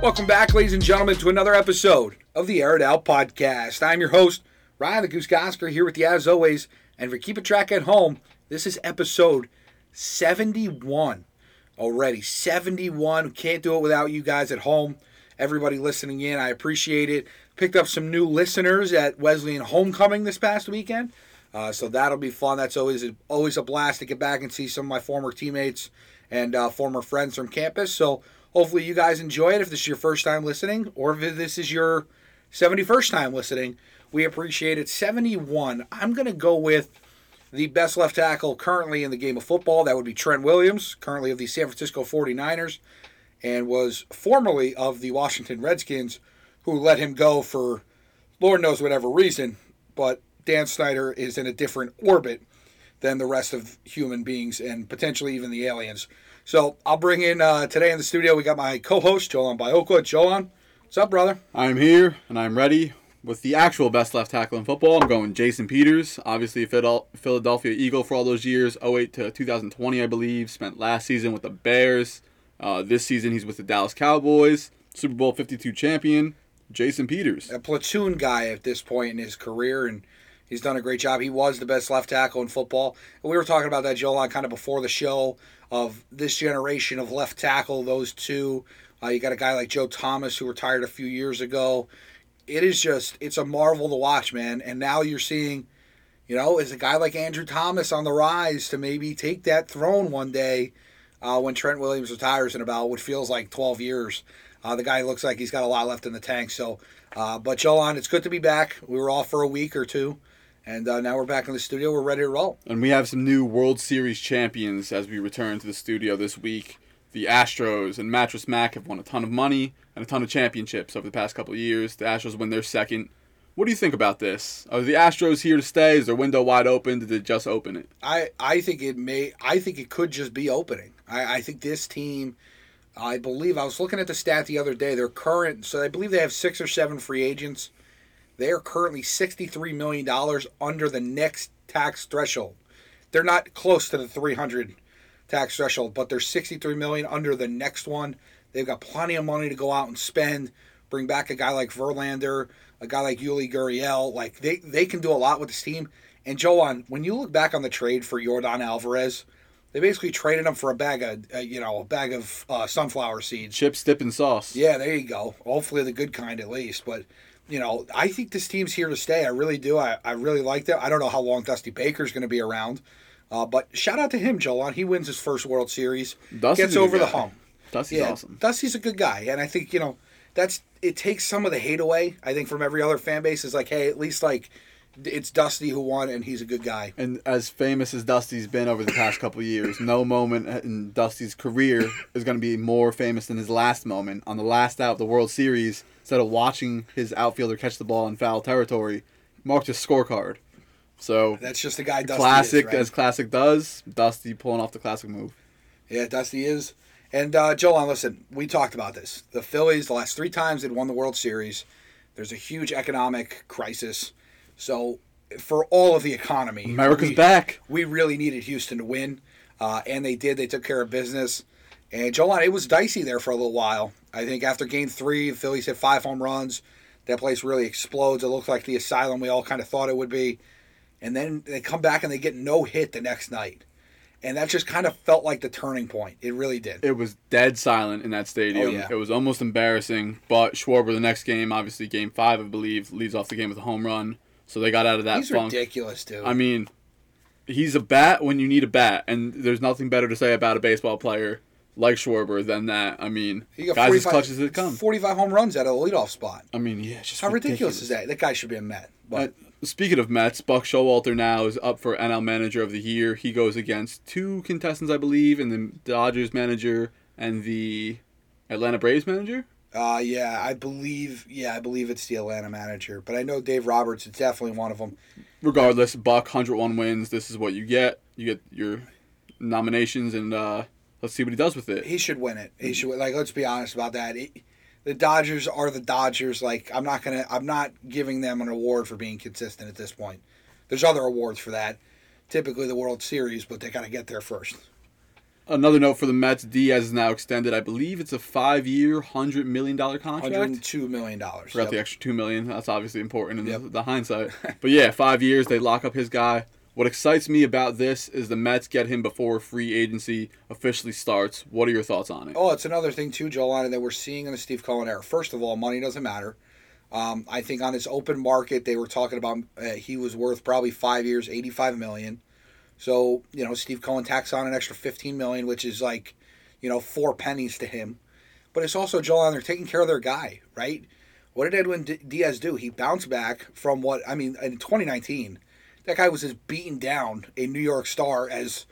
Welcome back, ladies and gentlemen, to another episode of the Air It Out Podcast. I'm your host, Ryan the Goose Gosker, here with you as always. And for keeping track at home, this is episode 71 already. 71. Can't do it without you guys at home. Everybody listening in, I appreciate it. Picked up some new listeners at Wesleyan Homecoming this past weekend. Uh, so that'll be fun. That's always a, always a blast to get back and see some of my former teammates and uh, former friends from campus. So hopefully you guys enjoy it if this is your first time listening or if this is your 71st time listening. We appreciate it. 71. I'm going to go with the best left tackle currently in the game of football. That would be Trent Williams, currently of the San Francisco 49ers, and was formerly of the Washington Redskins, who let him go for Lord knows whatever reason. But Dan Snyder is in a different orbit than the rest of human beings and potentially even the aliens. So I'll bring in uh, today in the studio. We got my co-host Jolan Biokwa. Jolan, what's up, brother? I'm here and I'm ready with the actual best left tackle in football. I'm going Jason Peters, obviously a Philadelphia Eagle for all those years, 08 to 2020, I believe. Spent last season with the Bears. Uh, this season he's with the Dallas Cowboys. Super Bowl 52 champion, Jason Peters. A platoon guy at this point in his career, and He's done a great job. He was the best left tackle in football. And we were talking about that, Joel, kind of before the show of this generation of left tackle, those two. Uh, you got a guy like Joe Thomas who retired a few years ago. It is just, it's a marvel to watch, man. And now you're seeing, you know, is a guy like Andrew Thomas on the rise to maybe take that throne one day uh, when Trent Williams retires in about what feels like 12 years. Uh, the guy looks like he's got a lot left in the tank. So, uh, but Jolan, it's good to be back. We were off for a week or two. And uh, now we're back in the studio. We're ready to roll. And we have some new World Series champions as we return to the studio this week. The Astros and Mattress Mac have won a ton of money and a ton of championships over the past couple of years. The Astros win their second. What do you think about this? Are the Astros here to stay? Is their window wide open? Did they just open it? I, I think it may. I think it could just be opening. I, I think this team. I believe I was looking at the stat the other day. Their current, so I believe they have six or seven free agents they are currently $63 million under the next tax threshold. They're not close to the 300 tax threshold, but they're 63 million under the next one. They've got plenty of money to go out and spend. Bring back a guy like Verlander, a guy like Yuli Gurriel. Like they, they can do a lot with this team. And Joan, when you look back on the trade for Yordan Alvarez, they basically traded him for a bag of, uh, you know, a bag of uh, sunflower seeds. Chips, dip, and sauce. Yeah, there you go. Hopefully the good kind at least. But you know, I think this team's here to stay. I really do. I, I really like them. I don't know how long Dusty Baker's going to be around, uh, but shout out to him, Jolan. He wins his first World Series, Dusty's gets over the hump. Dusty's yeah, awesome. Dusty's a good guy, and I think you know that's it takes some of the hate away. I think from every other fan base is like, hey, at least like it's Dusty who won, and he's a good guy. And as famous as Dusty's been over the past couple years, no moment in Dusty's career is going to be more famous than his last moment on the last out of the World Series instead of watching his outfielder catch the ball in foul territory, marked his scorecard. So that's just the guy. Dusty classic is, right? as classic does. Dusty pulling off the classic move. Yeah, Dusty is. And uh, Joel, listen, we talked about this. The Phillies, the last three times they'd won the World Series, there's a huge economic crisis. So for all of the economy, America's we, back. We really needed Houston to win, uh, and they did. They took care of business. And Joel, it was dicey there for a little while. I think after game three, the Phillies hit five home runs. That place really explodes. It looked like the asylum we all kind of thought it would be. And then they come back and they get no hit the next night. And that just kind of felt like the turning point. It really did. It was dead silent in that stadium. Oh, yeah. It was almost embarrassing. But Schwarber, the next game, obviously game five, I believe, leads off the game with a home run. So they got out of that he's funk. ridiculous, dude. I mean, he's a bat when you need a bat. And there's nothing better to say about a baseball player like Schwarber than that. I mean, he got guys as clutch as it comes. 45 home runs at a leadoff spot. I mean, yeah, just how ridiculous. ridiculous. is that? That guy should be a Met. But uh, speaking of Mets, Buck Showalter now is up for NL Manager of the Year. He goes against two contestants, I believe, and the Dodgers manager and the Atlanta Braves manager. Uh, yeah, I believe. Yeah, I believe it's the Atlanta manager, but I know Dave Roberts is definitely one of them. Regardless, Buck, hundred one wins. This is what you get. You get your nominations and uh, let's see what he does with it. He should win it. He should like. Let's be honest about that. He, the Dodgers are the Dodgers. Like I'm not gonna. I'm not giving them an award for being consistent at this point. There's other awards for that. Typically the World Series, but they gotta get there first. Another note for the Mets: Diaz is now extended. I believe it's a five-year, hundred million dollar contract. $102 million. Forgot Yep. the extra two million. That's obviously important in Yep. the, the hindsight. but yeah, five years. They lock up his guy. What excites me about this is the Mets get him before free agency officially starts. What are your thoughts on it? Oh, it's another thing too, Joel, that we're seeing in the Steve Cohen era. First of all, money doesn't matter. Um, I think on this open market, they were talking about uh, he was worth probably five years, eighty-five million. So you know, Steve Cohen tacks on an extra fifteen million, which is like, you know, four pennies to him. But it's also Joel, they're taking care of their guy, right? What did Edwin D- Diaz do? He bounced back from what I mean in 2019. That guy was as beaten down a New York star as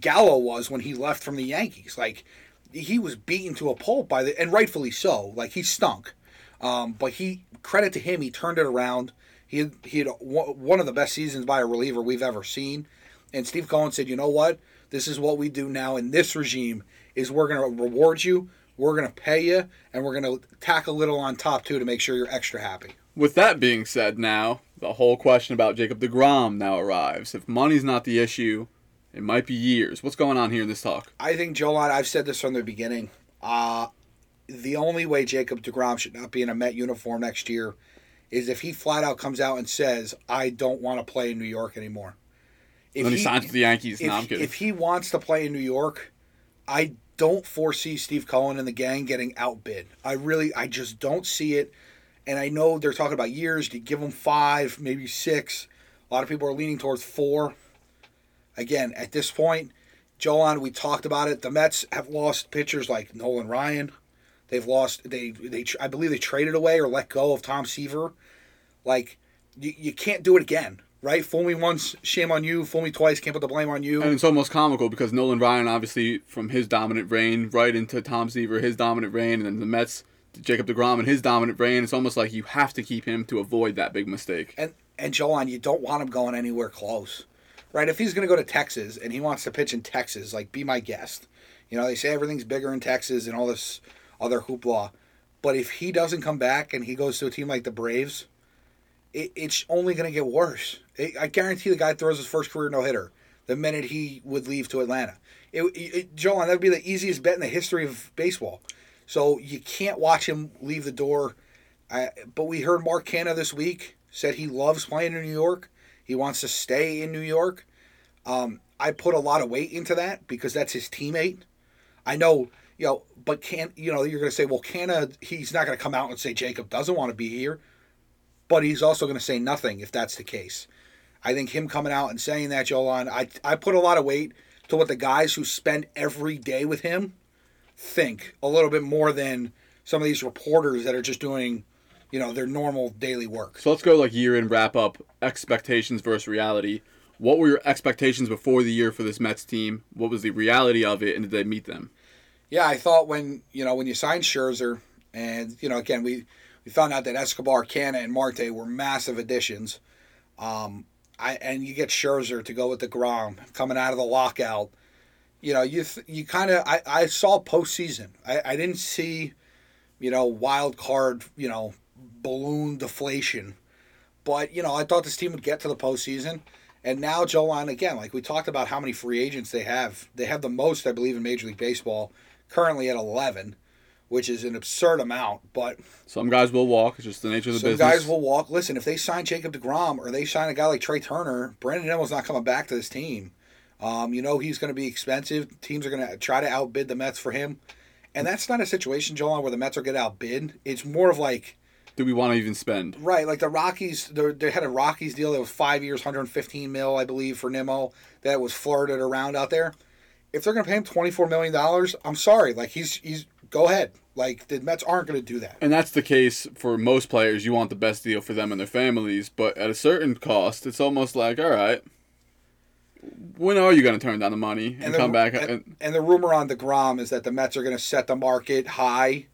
Gallo was when he left from the Yankees. Like he was beaten to a pulp by the and rightfully so. Like he stunk. Um, but he credit to him, he turned it around. He had, he had one of the best seasons by a reliever we've ever seen. And Steve Cohen said, "You know what? This is what we do now in this regime is we're going to reward you, we're going to pay you, and we're going to tack a little on top too to make sure you're extra happy." With that being said, now the whole question about Jacob Degrom now arrives. If money's not the issue, it might be years. What's going on here in this talk? I think Jolan, I've said this from the beginning. Uh, the only way Jacob DeGrom should not be in a Met uniform next year is if he flat out comes out and says, I don't want to play in New York anymore. If then he, signs with the Yankees. if, no, I'm kidding. if he wants to play in New York, I don't foresee Steve Cohen and the gang getting outbid. I really, I just don't see it. And I know they're talking about years. You give them five, maybe six? A lot of people are leaning towards four. Again, at this point, Jolan, we talked about it. The Mets have lost pitchers like Nolan Ryan. They've lost. They they I believe they traded away or let go of Tom Seaver. Like you, you can't do it again, right? Fool me once, shame on you. Fool me twice, can't put the blame on you. and it's almost comical because Nolan Ryan, obviously, from his dominant reign right into Tom Seaver, his dominant reign, and then the Mets, Jacob DeGrom, and his dominant reign. It's almost like you have to keep him to avoid that big mistake. And and Jolan, you don't want him going anywhere close, right? If he's going to go to Texas and he wants to pitch in Texas, like be my guest. You know, they say everything's bigger in Texas and all this other hoopla, but if he doesn't come back and he goes to a team like the Braves, it, it's only going to get worse. It, I guarantee the guy throws his first career no hitter the minute he would leave to Atlanta. It, it, that would be the easiest bet in the history of baseball. So you can't watch him leave the door. I, but we heard Mark Canha this week said he loves playing in New York. He wants to stay in New York. Um, I put a lot of weight into that because that's his teammate. I know, you know, but can you know you're going to say, well, Canha, he's not going to come out and say Jacob doesn't want to be here, but he's also going to say nothing if that's the case. I think him coming out and saying that, Jolan, I I put a lot of weight to what the guys who spend every day with him think a little bit more than some of these reporters that are just doing, you know, their normal daily work. So let's go like year in wrap up expectations versus reality. What were your expectations before the year for this Mets team? What was the reality of it, and did they meet them? Yeah, I thought when you know when you signed Scherzer, and you know again we we found out that Escobar, Canha, and Marte were massive additions. Um, I and you get Scherzer to go with deGrom coming out of the lockout. You know, you th- you kind of I, I saw postseason. I, I didn't see, you know, wild card. You know, balloon deflation. But you know, I thought this team would get to the postseason. And now Jolan again, like we talked about how many free agents they have. They have the most, I believe, in Major League Baseball, currently at eleven, which is an absurd amount. But Some guys will walk. It's just the nature of the some business. Some guys will walk. Listen, if they sign Jacob DeGrom or they sign a guy like Trea Turner, Brandon Nimmo's not coming back to this team. Um, you know he's going to be expensive. Teams are going to try to outbid the Mets for him, and that's not a situation, Jolan, where the Mets are going to outbid. It's more of like Do we want to even spend? Right, like the Rockies, they they had a Rockies deal that was five years, 115 mil, I believe, for Nimmo that was flirted around out there. If they're going to pay him 24 million dollars, I'm sorry, like he's he's go ahead. Like the Mets aren't going to do that. And that's the case for most players. You want the best deal for them and their families, but at a certain cost, it's almost like, all right, when are you going to turn down the money and, the, come back? And, And, and the rumor on deGrom is that the Mets are going to set the market high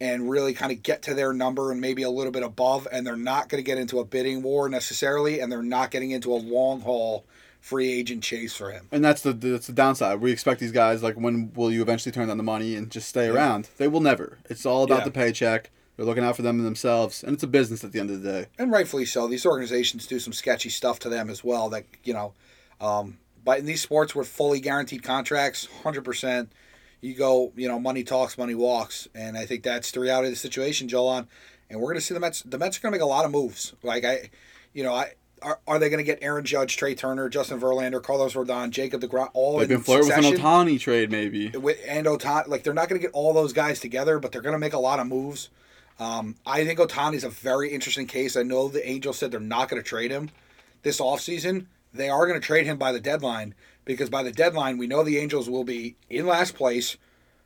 and really kind of get to their number and maybe a little bit above, and they're not going to get into a bidding war necessarily, and they're not getting into a long haul free agent chase for him. and that's the that's the downside. We expect these guys like, when will you eventually turn down the money and just stay around? They will never. It's all about Yeah. the paycheck. They're looking out for them and themselves, and it's a business at the end of the day. and rightfully so. These organizations do some sketchy stuff to them as well. That you know, um, But in these sports with fully guaranteed contracts, hundred percent, you go. You know, money talks, money walks, and I think that's the reality of the situation, Jolan. And we're going to see the Mets. The Mets are going to make a lot of moves. Like I, you know, I are, are they going to get Aaron Judge, Trea Turner, Justin Verlander, Carlos Rodon, Jacob DeGrom, all They've in been flirting with an? Ohtani trade, maybe. with and Ohtani, like they're not going to get all those guys together, but they're going to make a lot of moves. Um, I think Ohtani's a very interesting case. I know the Angels said they're not going to trade him this offseason. They are going to trade him by the deadline because by the deadline, we know the Angels will be in last place,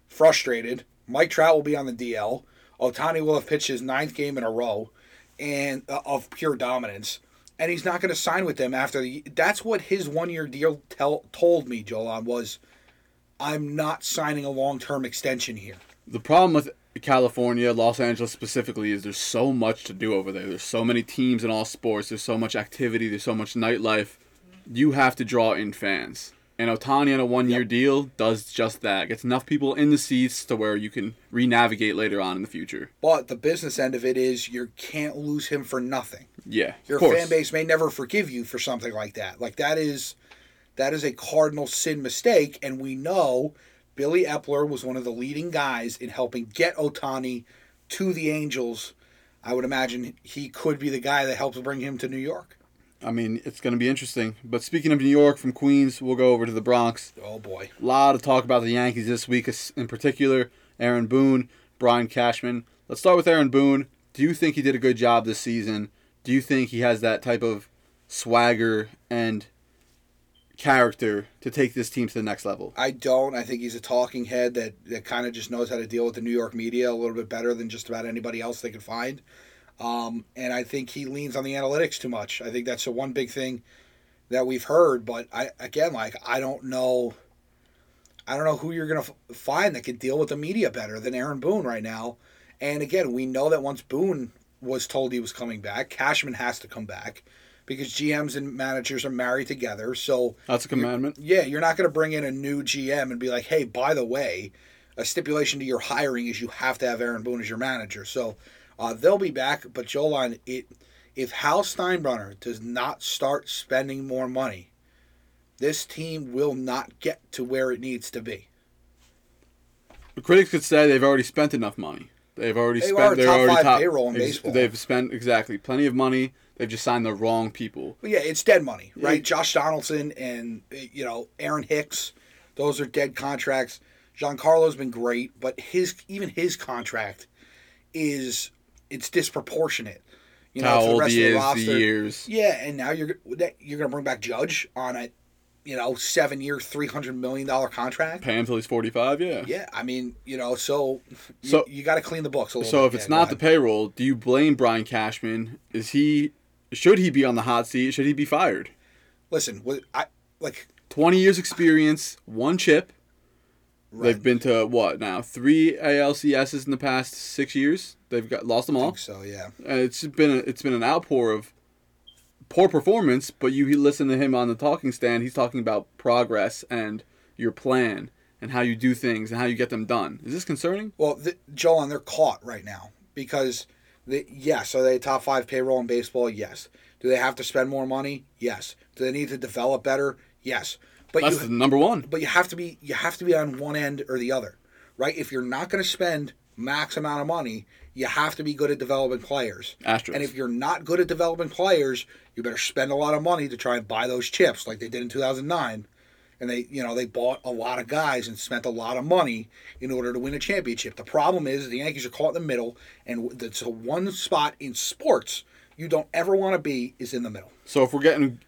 frustrated. Mike Trout will be on the DL. Ohtani will have pitched his ninth game in a row, and uh, of pure dominance. And he's not going to sign with them after the. That's what his one-year deal tell, told me, Jolan, was I'm not signing a long term extension here. The problem with California, Los Angeles specifically, is there's so much to do over there. There's so many teams in all sports. There's so much activity. There's so much nightlife. You have to draw in fans. And Ohtani on a one year Yep. deal does just that. Gets enough people in the seats to where you can re-navigate later on in the future. But the business end of it is you can't lose him for nothing. Yeah, Your of course. fan base may never forgive you for something like that. Like that is that is a cardinal sin mistake, and we know Billy Eppler was one of the leading guys in helping get Ohtani to the Angels. I would imagine he could be the guy that helps bring him to New York. I mean, it's going to be interesting. But speaking of New York, from Queens, we'll go over to the Bronx. Oh boy. A lot of talk about the Yankees this week, in particular. Aaron Boone, Brian Cashman. Let's start with Aaron Boone. Do you think he did a good job this season? Do you think he has that type of swagger and character to take this team to the next level? I don't. I think he's a talking head that, that kind of just knows how to deal with the New York media a little bit better than just about anybody else they could find. Um, and I think he leans on the analytics too much. I think that's the one big thing that we've heard. But I again, like I don't know. I don't know who you're gonna f- find that can deal with the media better than Aaron Boone right now. And again, we know that once Boone was told he was coming back, Cashman has to come back because GMs and managers are married together. So That's a commandment. yeah, you're not going to bring in a new GM and be like, hey, by the way, a stipulation to your hiring is you have to have Aaron Boone as your manager. So uh, they'll be back. But Jolan, it if Hal Steinbrenner does not start spending more money, this team will not get to where it needs to be. The critics could say they've already spent enough money. They've already They spent. are they're top already five top payroll in ex- baseball. They've spent exactly plenty of money. They've just signed the wrong people. Yeah, it's dead money, right? Yeah. Josh Donaldson and you know Aaron Hicks, those are dead contracts. Giancarlo's been great, but his even his contract is it's disproportionate. You know, How to the rest of the roster. the years. Yeah, and now you're you're gonna bring back Judge on a you know seven year, three hundred million dollar contract. Pay him till he's forty-five. Yeah. Yeah, I mean you know so So- you, you got to clean the books. So bit. if it's Yeah, not the payroll, do you blame Brian Cashman? Is he should he be on the hot seat? Should he be fired? listen, I like Twenty years experience, one chip. Right, They've been to what now? Three ALCSs in the past six years. They've got lost them all. think so yeah. Uh, it's been a, it's been an outpour of poor performance. But you listen to him on the talking stand. He's talking about progress and your plan and how you do things and how you get them done. Is this concerning? Well, the, Joel, and they're caught right now because, they, yes, are they top five payroll in baseball? Yes. Do they have to spend more money? Yes. Do they need to develop better? Yes. But That's you, the number one. but you have to be you have to be on one end or the other, right? If you're not going to spend max amount of money, you have to be good at developing players. Astros. And if you're not good at developing players, you better spend a lot of money to try and buy those chips, like they did in 2009. And they, you know, they bought a lot of guys and spent a lot of money in order to win a championship. The problem is the Yankees are caught in the middle, and it's a one spot in sports you don't ever want to be is in the middle. So if we're getting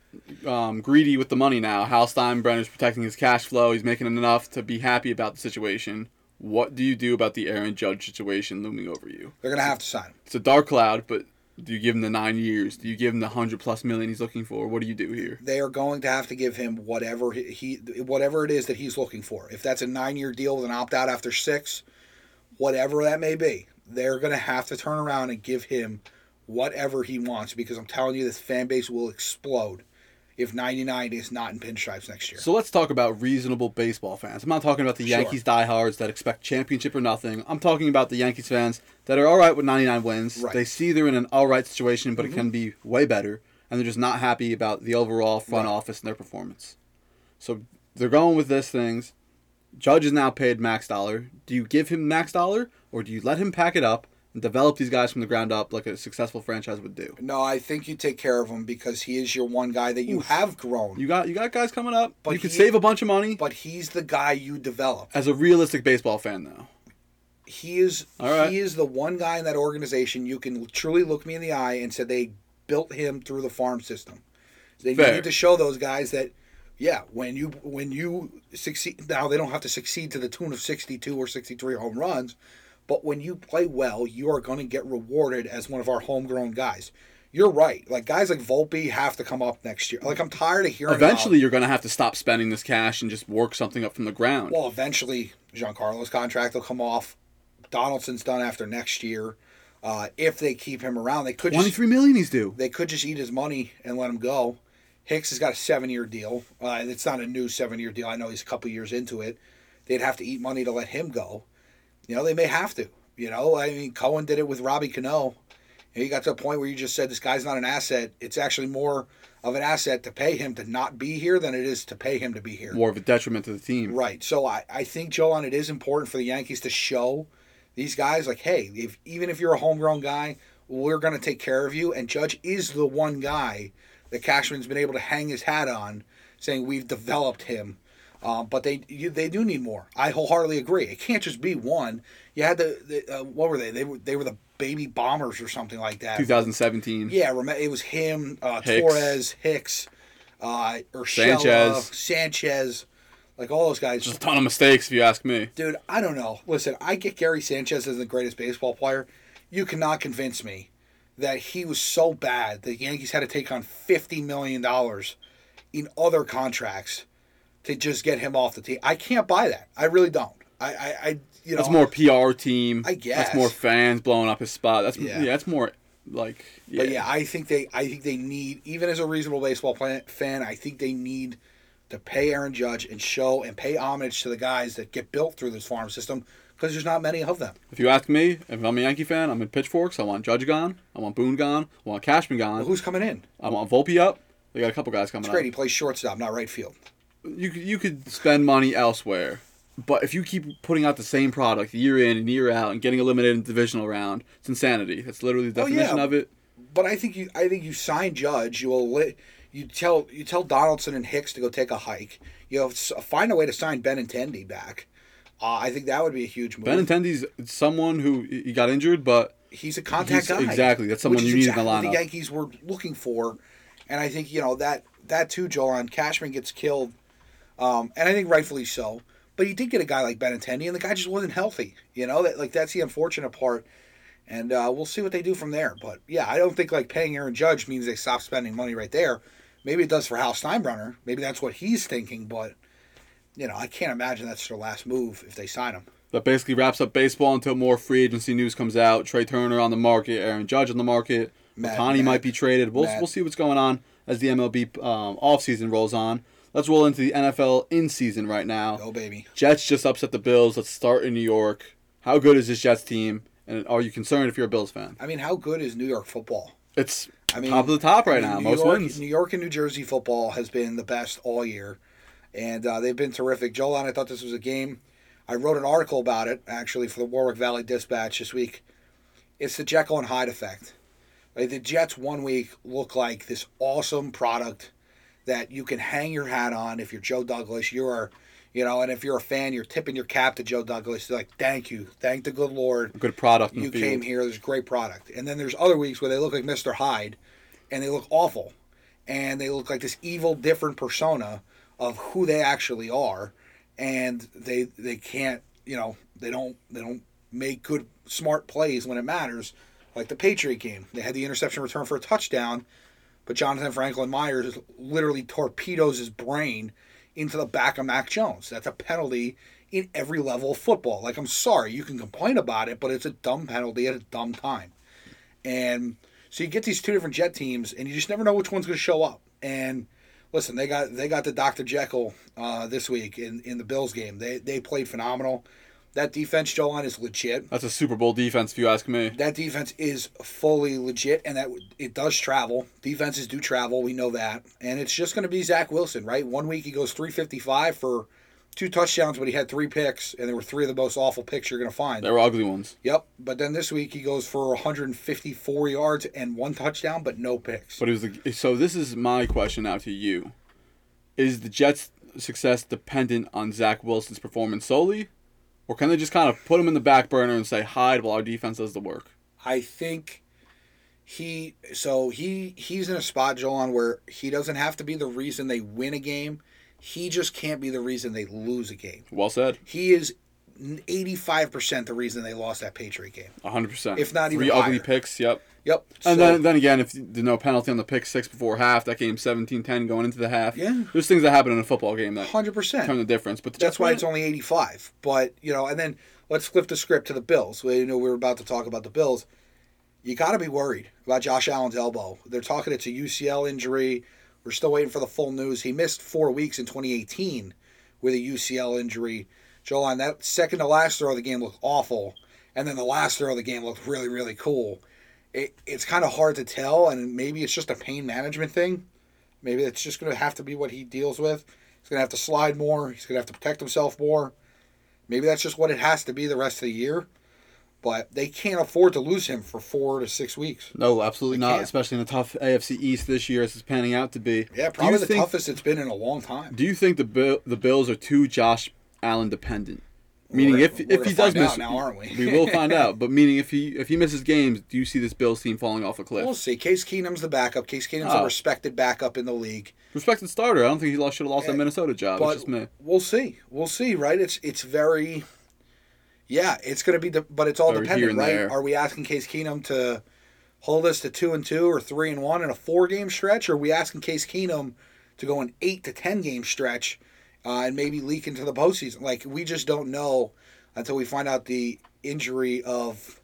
um, greedy with the money now, Hal Steinbrenner's protecting his cash flow. He's making enough to be happy about the situation. What do you do about the Aaron Judge situation looming over you? They're gonna have to sign him. It's a dark cloud, but do you give him the nine years? Do you give him the hundred plus million he's looking for? What do you do here? they are going to have to give him whatever he, whatever it is that he's looking for. If that's a nine year deal with an opt out after six, whatever that may be, they're going to have to turn around and give him whatever he wants because I'm telling you, this fan base will explode if 99 is not in pinstripes next year. So let's talk about reasonable baseball fans. I'm not talking about the Sure. Yankees diehards that expect championship or nothing. I'm talking about the Yankees fans that are all right with 99 wins. Right. They see they're in an all right situation, but Mhm. it can be way better, and they're just not happy about the overall front Right. office and their performance. So they're going with this things. Judge is now paid max dollar. Do you give him max dollar or do you let him pack it up develop these guys from the ground up like a successful franchise would do? No, I think you take care of him because he is your one guy that you have grown. You got you got guys coming up. But you could save a bunch of money. but he's the guy you develop. As a realistic baseball fan, though, He is All right. he is the one guy in that organization you can truly look me in the eye and say they built him through the farm system. They Fair. need to show those guys that yeah, when you when you succeed now they don't have to succeed to the tune of 62 or 63 home runs, but when you play well, you are going to get rewarded as one of our homegrown guys. You're right. Like guys like Volpe have to come up next year. Like I'm tired of hearing about- eventually you're going to have to stop spending this cash and just work something up from the ground. Well, eventually, Giancarlo's contract will come off. Donaldson's done after next year. Uh, if they keep him around, they could Twenty just three million he's due. they could just eat his money and let him go. Hicks has got a seven year deal. Uh, it's not a new seven year deal. I know he's a couple years into it. They'd have to eat money to let him go. You know, they may have to. You know, I mean, Cohen did it with Robbie Cano. And he got to a point where you just said this guy's not an asset. It's actually more of an asset to pay him to not be here than it is to pay him to be here. More of a detriment to the team. Right. So I, I think, Joel, on it is important for the Yankees to show these guys, like, hey, if even if you're a homegrown guy, we're going to take care of you. And Judge is the one guy that Cashman's been able to hang his hat on, saying we've developed him. Um, but they you, they do need more. I wholeheartedly agree. It can't just be one. You had the, the uh, what were they? They were they were the baby bombers or something like that. 2017. Yeah, it was him, uh, Hicks. Torres, Hicks, uh, Urshela, Sanchez. Sanchez, like all those guys. Just a ton of mistakes, if you ask me. Dude, I don't know. Listen, I get Gary Sanchez as the greatest baseball player. You cannot convince me that he was so bad the Yankees had to take on fifty million dollars in other contracts to just get him off the team. I can't buy that. I really don't. I, I, I you know, That's more PR team. I guess That's more fans blowing up his spot. That's Yeah. yeah. that's more like yeah. But yeah, I think they, I think they need, even as a reasonable baseball plan, fan, I think they need to pay Aaron Judge and show and pay homage to the guys that get built through this farm system because there's not many of them. If you ask me, if I'm a Yankee fan, I'm in pitchforks. I want Judge gone. I want Boone gone. I want Cashman gone. Well, who's coming in? I want Volpe up. They got a couple guys coming It's great. up. He plays shortstop, not right field. You could- you could spend money elsewhere, but if you keep putting out the same product year in and year out and getting eliminated in the divisional round, it's insanity. That's literally the Oh, yeah. definition of it. But I think you, I think you sign Judge. You will let you tell you tell Donaldson and Hicks to go take a hike. You know, find a way to sign Ben Benintendi back. Uh, I think that would be a huge move. Benintendi's someone who he got injured, but he's a contact He's- guy. exactly, that's someone you need in the lineup. The Yankees were looking for, and I think you know that that too, Joel. On Cashman gets killed, um, and I think rightfully so. But he did get a guy like Benintendi, and the guy just wasn't healthy. You know that like that's the unfortunate part. And uh, we'll see what they do from there. But yeah, I don't think like paying Aaron Judge means they stop spending money right there. Maybe it does for Hal Steinbrenner. Maybe that's what he's thinking. But you know, I can't imagine that's their last move if they sign him. that basically wraps up baseball until more free agency news comes out. Trea Turner on the market, Aaron Judge on the market. Matt- Ohtani Matt- might be traded. We'll, Matt. we'll see what's going on as the MLB um, offseason rolls on. Let's roll into the NFL in season right now. Oh baby. Jets just upset the Bills. Let's start in New York. How good is this Jets team? And are you concerned if you're a Bills fan? I mean, how good is New York football? It's I mean, top of the top right I mean, now. New Most York, wins. New York and New Jersey football has been the best all year, and uh, they've been terrific. Joel and I thought this was a game. I wrote an article about it actually for the Warwick Valley Dispatch this week. It's the Jekyll and Hyde effect. Like the Jets one week look like this awesome product that you can hang your hat on if you're Joe Douglas. You are, you know, and if you're a fan, you're tipping your cap to Joe Douglas. You're like, thank you, thank the good Lord Good product you field. came here. There's a great product, and then there's other weeks where they look like Mr. Hyde, and they look awful, and they look like this evil, different persona of who they actually are, and they they can't, you know, they don't they don't make good smart plays when it matters, like the Patriot game. They had the interception return for a touchdown, but Jonathan Franklin Myers literally torpedoes his brain into the back of Mac Jones. That's a penalty in every level of football. Like, I'm sorry, you can complain about it, but it's a dumb penalty at a dumb time. And so you get these two different jet teams, and you just never know which one's going to show up. And listen, they got they got the Dr. Jekyll uh, this week in, in the Bills game. They they played phenomenal. That defense, Jolan, is legit. That's a Super Bowl defense, if you ask me. That defense is fully legit, and that it does travel. Defenses do travel. We know that, and it's just going to be Zach Wilson, right? One week he goes 355 for two touchdowns, but he had three picks, and there were three of the most awful picks you're going to find. They were ugly ones. Yep. But then this week he goes for 154 yards and one touchdown, but no picks. But it was the, so. This is my question now to you: Is the Jets' success dependent on Zach Wilson's performance solely, or can they just kind of put him in the back burner and say hide while our defense does the work? I think he so he he's in a spot, Jolan, where he doesn't have to be the reason they win a game. He just can't be the reason they lose a game. Well said. He is 85% the reason they lost that Patriot game. hundred percent. If not even three even ugly picks. Yep. Yep. And So- then, then again, if there's no penalty on the pick six before half, that game 17-10 going into the half. Yeah. There's things that happen in a football game that 100%. turn the difference. But the That's why it's only 85. But, you know, and then let's flip the script to the Bills. We you know we were about to talk about the Bills. You got to be worried about Josh Allen's elbow. They're talking it's a UCL injury. We're still waiting for the full news. He missed four weeks in 2018 with a UCL injury. Joel, on that second to last throw of the game looked awful, and then the last throw of the game looked really, really cool. It, it's kind of hard to tell, and maybe it's just a pain management thing. Maybe it's just going to have to be what he deals with. He's going to have to slide more. He's going to have to protect himself more. Maybe that's just what it has to be the rest of the year. But they can't afford to lose him for four to six weeks. No, absolutely They not. can't. Especially in the tough AFC East this year, as it's panning out to be. Yeah, probably the think- toughest it's been in a long time. Do you think the Bill, the Bills are too Josh Allen dependent? Meaning, We're- if we're if he does miss, now, aren't we? we will find out. But meaning, if he if he misses games, do you see this Bills team falling off a cliff? We'll see. Case Keenum's the backup. Case Keenum's a Oh. respected backup in the league. Respected starter. I don't think he lost, should have lost that Minnesota job. But It's just me. we'll see. We'll see, right? It's it's very, yeah. It's going to be, the, but it's all here dependent, right? there. Are we asking Case Keenum to hold us to two and two or three and one in a four game stretch? Or are we asking Case Keenum to go an eight to ten game stretch uh, and maybe leak into the postseason? Like we just don't know until we find out the injury of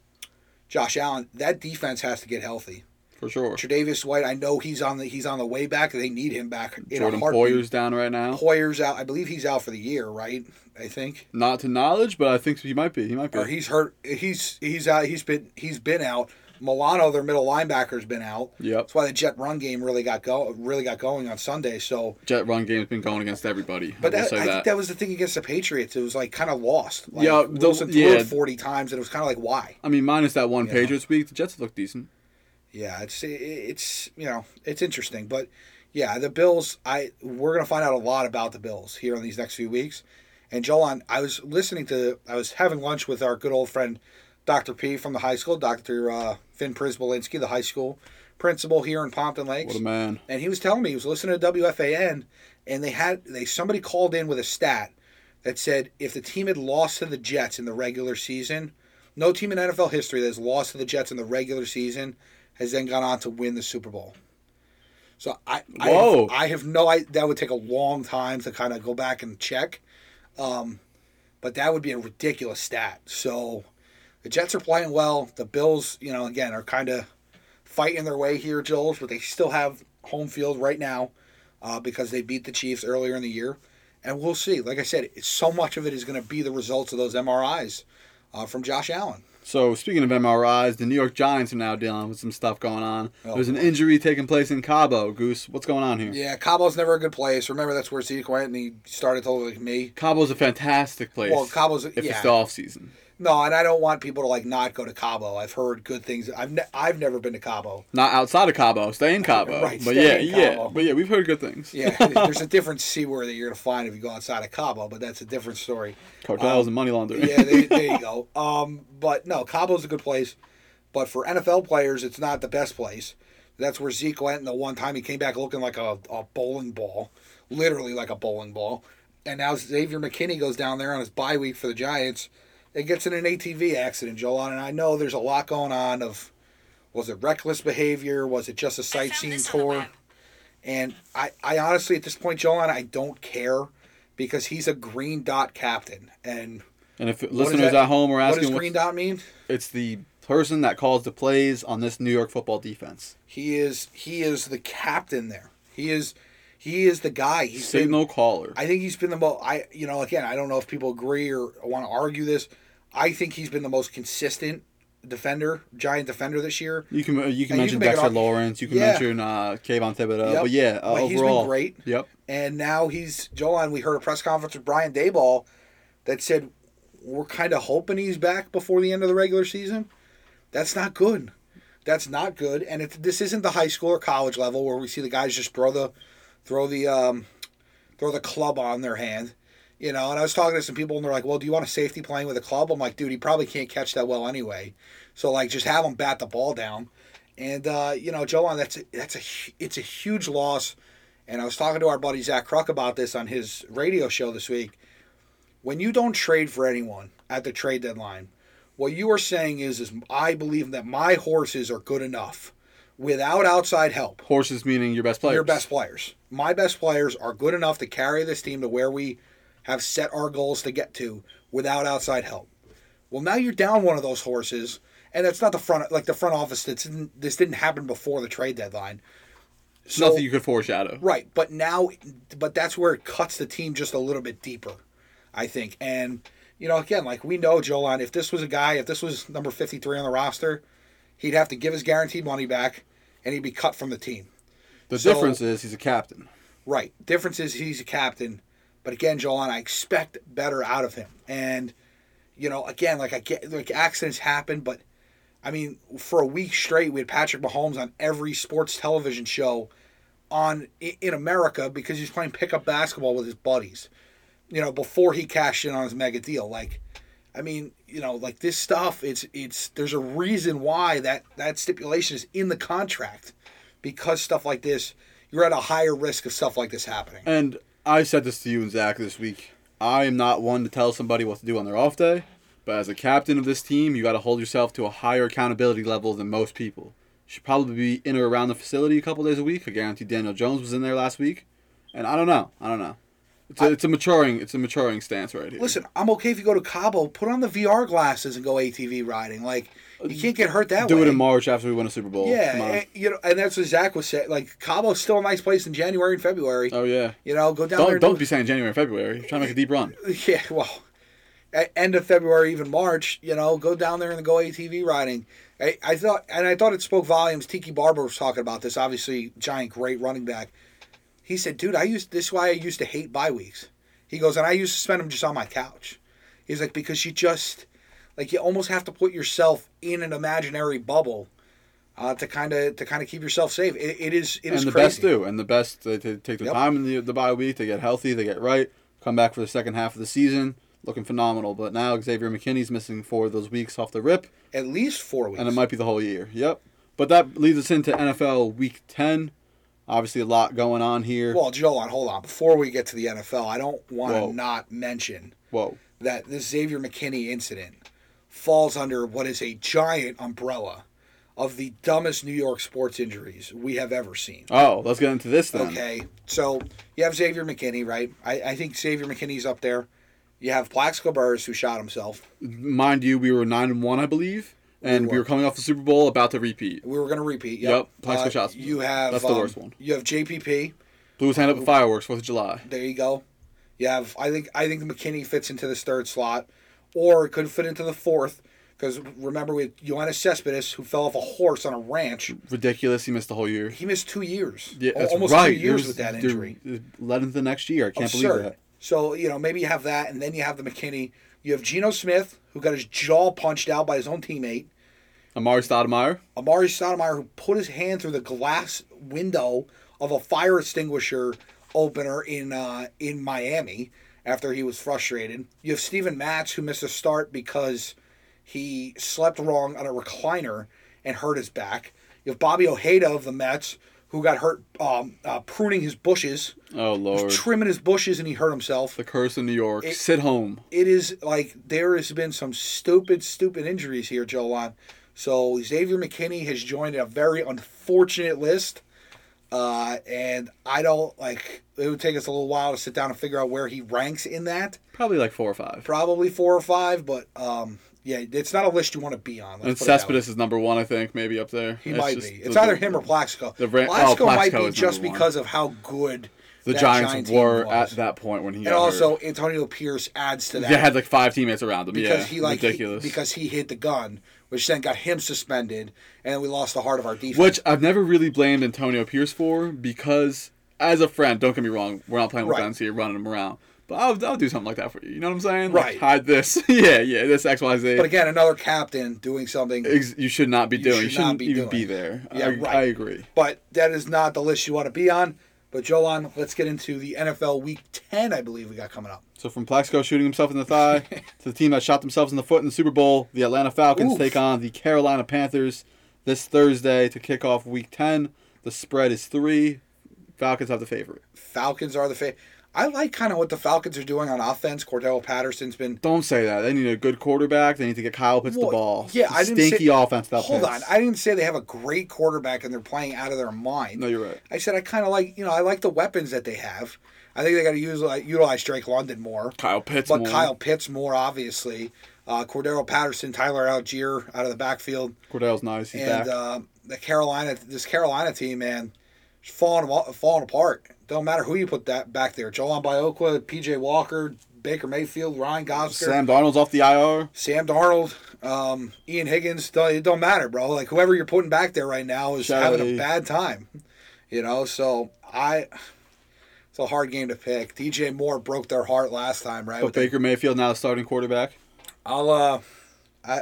Josh Allen. That defense has to get healthy. For sure. Tre'Davious White, I know he's on the he's on the way back. They need him back in Jordan a heartbeat. Poyer's down right now. Poyer's out. I believe he's out for the year, right? I think. Not to knowledge, but I think he might be. He might be. Or he's hurt. He's he's out. He's been he's been out. Milano, their middle linebacker's been out. Yep. That's why the Jet run game really got go really got going on Sunday. So, Jet run game's been going against everybody. but I that, I that. think that was the thing against the Patriots. It was like kind of lost. Like, Yeah, the- Wilson threw yeah. it forty times, and it was kind of like why? I mean, minus that one Yeah. Patriots week, the Jets look decent. Yeah, it's it's you know it's interesting, but yeah, the Bills. I we're gonna find out a lot about the Bills here in these next few weeks. And Joel, I was listening to, I was having lunch with our good old friend, Dr. P from the high school, Dr. Uh, Finn Prisbolinski, the high school principal here in Pompton Lakes, What a man. and he was telling me he was listening to WFAN, and they had they somebody called in with a stat that said if the team had lost to the Jets in the regular season, no team in NFL history that has lost to the Jets in the regular season has then gone on to win the Super Bowl. So I, I, Whoa. have, I have no I that would take a long time to kind of go back and check, um, but that would be a ridiculous stat. So the Jets are playing well. The Bills, you know, again are kind of fighting their way here, Joel, but they still have home field right now uh, because they beat the Chiefs earlier in the year, and we'll see. Like I said, it's, so much of it is going to be the results of those MRIs uh, from Josh Allen. So speaking of MRIs, the New York Giants are now dealing with some stuff going on. Oh, There's an injury taking place in Cabo. Goose, what's going on here? Yeah, Cabo's never a good place. Remember, that's where Zeke went, and he started to look like me. Cabo's a fantastic place. Well, Cabo's if it's the off season. No, and I don't want people to like not go to Cabo. I've heard good things. I've ne- I've never been to Cabo. Not outside of Cabo, stay in Cabo. Right, but yeah, yeah. But yeah, we've heard good things. Yeah, there's a different word that you're gonna find if you go outside of Cabo, but that's a different story. Cartels and money laundering. yeah, there, there you go. Um, but no, Cabo's a good place. But for NFL players, it's not the best place. That's where Zeke went, and the one time he came back looking like a, a bowling ball, literally like a bowling ball. And now Xavier McKinney goes down there on his bye week for the Giants and gets in an ATV accident, Joel. And I know there's a lot going on of was it reckless behavior? Was it just a sightseeing this on the tour? And I, I honestly, at this point, Joel, I don't care because he's a green dot captain. And And if listeners that- at home are asking, what does green dot mean? it's the person that calls the plays on this New York football defense. He is he is the captain there. He is He is the guy. He's been, Signal caller. I think he's been the most. I you know again I don't know if people agree or want to argue this. I think he's been the most consistent defender, giant defender this year. You can you can And you mention can Dexter Lawrence. You can Yeah. mention uh, Kayvon Thibodeaux. Yep. But yeah, uh, But he's been overall, great. Yep. And now he's Joel. we heard a press conference with Brian Daboll that said we're kind of hoping he's back before the end of the regular season. That's not good. That's not good. And if this isn't the high school or college level where we see the guys just throw the throw the um, throw the club on their hand. You know, and I was talking to some people and they're like, "Well, do you want a safety playing with a club?" I'm like, "Dude, he probably can't catch that well anyway." So like, just have him bat the ball down. And uh, you know, Joe, that's a, that's a it's a huge loss. And I was talking to our buddy Zach Kruk about this on his radio show this week. When you don't trade for anyone at the trade deadline, what you are saying is, is I believe that my horses are good enough without outside help. Horses meaning your best players. Your best players. My best players are good enough to carry this team to where we have set our goals to get to without outside help. Well, now you're down one of those horses, and that's not the front like the front office. That's this didn't happen before the trade deadline. It's nothing you could foreshadow. Right, but now, but that's where it cuts the team just a little bit deeper, I think. And you know, again, like we know Jolan, if this was a guy, if this was number fifty three on the roster, he'd have to give his guaranteed money back, and he'd be cut from the team. The So- difference is he's a captain. Right. Difference is he's a captain, but again, Jolan, I expect better out of him. And you know, again, like I get like accidents happen, but I mean, for a week straight, we had Patrick Mahomes on every sports television show on in America because he's playing pickup basketball with his buddies. You know, before he cashed in on his mega deal. Like, I mean, you know, like this stuff. It's it's there's a reason why that that stipulation is in the contract because stuff like this, you're at a higher risk of stuff like this happening. And I said this to you and Zach this week. I am not one to tell somebody what to do on their off day, but as a captain of this team, you got to hold yourself to a higher accountability level than most people. You should probably be in or around the facility a couple days a week. I guarantee Daniel Jones was in there last week, and I don't know. I don't know. It's a, it's a maturing it's a maturing stance right here. Listen, I'm okay if you go to Cabo, put on the VR glasses and go ATV riding. Like, you can't get hurt that way. do way. it in March after we win a Super Bowl. Yeah, Come on. and, you know, and that's what Zach was saying. Like, Cabo's still a nice place in January and February. Oh yeah. You know, go down there. Don't and don't do- be saying January and February. Trying to make a deep run. Yeah, well, at end of February, even March, you know, go down there and go ATV riding. I, I thought, and I thought it spoke volumes. Tiki Barber was talking about this. Obviously, giant, great running back. He said, "Dude, I used this is why I used to hate bye weeks." He goes, and I used to spend them just on my couch. He's like, because you just, like, you almost have to put yourself in an imaginary bubble. Uh, to kind of to kind of keep yourself safe, it, it is it is and the crazy. best do, and the best they, they take their Yep. time in the the bye week. They get healthy, they get right, come back for the second half of the season, looking phenomenal. But now Xavier McKinney's missing four of those weeks off the rip, At least four weeks. and it might be the whole year. Yep. But that leads us into NFL Week Ten. Obviously, a lot going on here. Well, Joel, on hold on. Before we get to the NFL, I don't want to not mention Whoa. that this Xavier McKinney incident falls under what is a giant umbrella of the dumbest New York sports injuries we have ever seen. Oh, let's get into this then. Okay, so you have Xavier McKinney, right? I, I think Xavier McKinney's up there. You have Plaxico Burress, who shot himself. Mind you, we were nine and one, I believe, and we were. were coming off the Super Bowl, about to repeat. We were going to repeat. Yep, Yep. Plaxico shots. You have That's the um, worst one. You have JPP. Blew his hand up at fireworks Fourth of July. There you go. You have. I think. I think McKinney fits into this third slot, or it could fit into the fourth. Because remember, we had Yoenis Cespedes, who fell off a horse on a ranch. Ridiculous. He missed the whole year. He missed two years. Yeah, that's almost right. two years There's- with that injury. Led into the next year. I can't Absurd. believe that. So you know, maybe you have that, and then you have the McKinney. You have Geno Smith, who got his jaw punched out by his own teammate. Amar'e Stoudemire. Amar'e Stoudemire, who put his hand through the glass window of a fire extinguisher opener in uh, in Miami after he was frustrated. You have Steven Matz, who missed a start because he slept wrong on a recliner and hurt his back. You have Bobby Ojeda of the Mets, who got hurt um, uh, pruning his bushes, Oh Lord. trimming his bushes, and he hurt himself. the curse of New York. Sit home. It is like there has been some stupid, stupid injuries here, Jolan. So Xavier McKinney has joined a very unfortunate list. Uh, and I don't like it would take us a little while to sit down and figure out where he ranks in that. Probably like four or five. Probably four or five, but um, yeah, it's not a list you want to be on. and let's put it that way. Cespedes is number one, I think, maybe up there. He It's might just be. the- It's either him or Plaxico. the Ra- oh, Plaxico might be just because of how good The Giants were at that point when he and also hurt. Antonio Pierce adds to that They had like five teammates around him. because yeah, he like he- because he hit the gun, which then got him suspended, and we lost the heart of our defense. Which I've never really blamed Antonio Pierce for because, as a friend, don't get me wrong, we're not playing with Right. guns here, running them around. But I'll, I'll do something like that for you. You know what I'm saying? Like, Right. hide this. yeah, yeah, this X, Y, Z. but again, another captain doing something. Ex- you should not be doing. You should not shouldn't be even doing. be there. Yeah, I, right. I agree. But that is not the list you want to be on. But Jolan, let's get into the NFL Week 10, I believe we got coming up. So from Plaxico shooting himself in the thigh to the team that shot themselves in the foot in the Super Bowl, the Atlanta Falcons Oof. take on the Carolina Panthers this Thursday to kick off Week 10. The spread is three. Falcons have the favorite. Falcons are the fa I like kind of what the Falcons are doing on offense. Cordarrelle Patterson's been. Don't say that. They need a good quarterback. They need to get Kyle Pitts Well, the ball. yeah, I didn't stinky say- offense. That Hold on. I didn't say they have a great quarterback and they're playing out of their mind. No, you're right. I said I kind of like, you know, I like the weapons that they have. I think they got to use like, utilize Drake London more. Kyle Pitts. But more. Kyle Pitts more, obviously. Uh, Cordarrelle Patterson, Tyler Allgeier out of the backfield. Cordarrelle's nice. He's and uh, the Carolina, this Carolina team, man, is falling falling apart. Don't matter who you put that back there. Joel Biokwa, PJ Walker, Baker Mayfield, Ryan Gosler, Sam Darnold's off the IR. Sam Darnold, um, Ian Higgins. don't- It don't matter, bro. Like whoever you're putting back there right now is having a bad time. You know, so I. It's a hard game to pick. DJ Moore broke their heart last time, right? But Baker Mayfield now starting quarterback. I'll uh, I,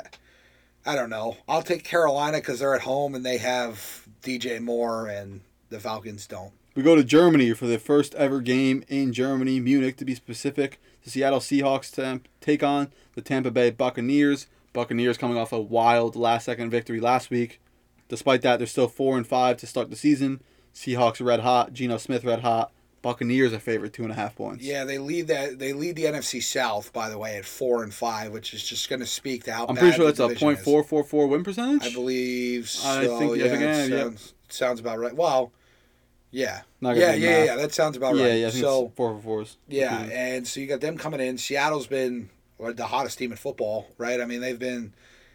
I don't know. I'll take Carolina because they're at home and they have DJ Moore and the Falcons don't. We go to Germany for the first ever game in Germany, Munich to be specific. The Seattle Seahawks temp- take on the Tampa Bay Buccaneers. Buccaneers coming off a wild last second victory last week. Despite that, they're still four and five to start the season. Seahawks red hot, Geno Smith red hot. Buccaneers are favorite two and a half points. Yeah, they lead that. They lead the NFC South, by the way, at four and five, which is just going to speak to how. I'm pretty sure that's a division point is. four four four win percentage. I believe so. I think- yeah, I think I am, it yep. sounds, sounds about right. Well, yeah, Not yeah, yeah, yeah. That sounds about right. yeah, yeah. so four for fours. Yeah, and so you got them coming in. Seattle's been the hottest team in football, right? I mean, they've been.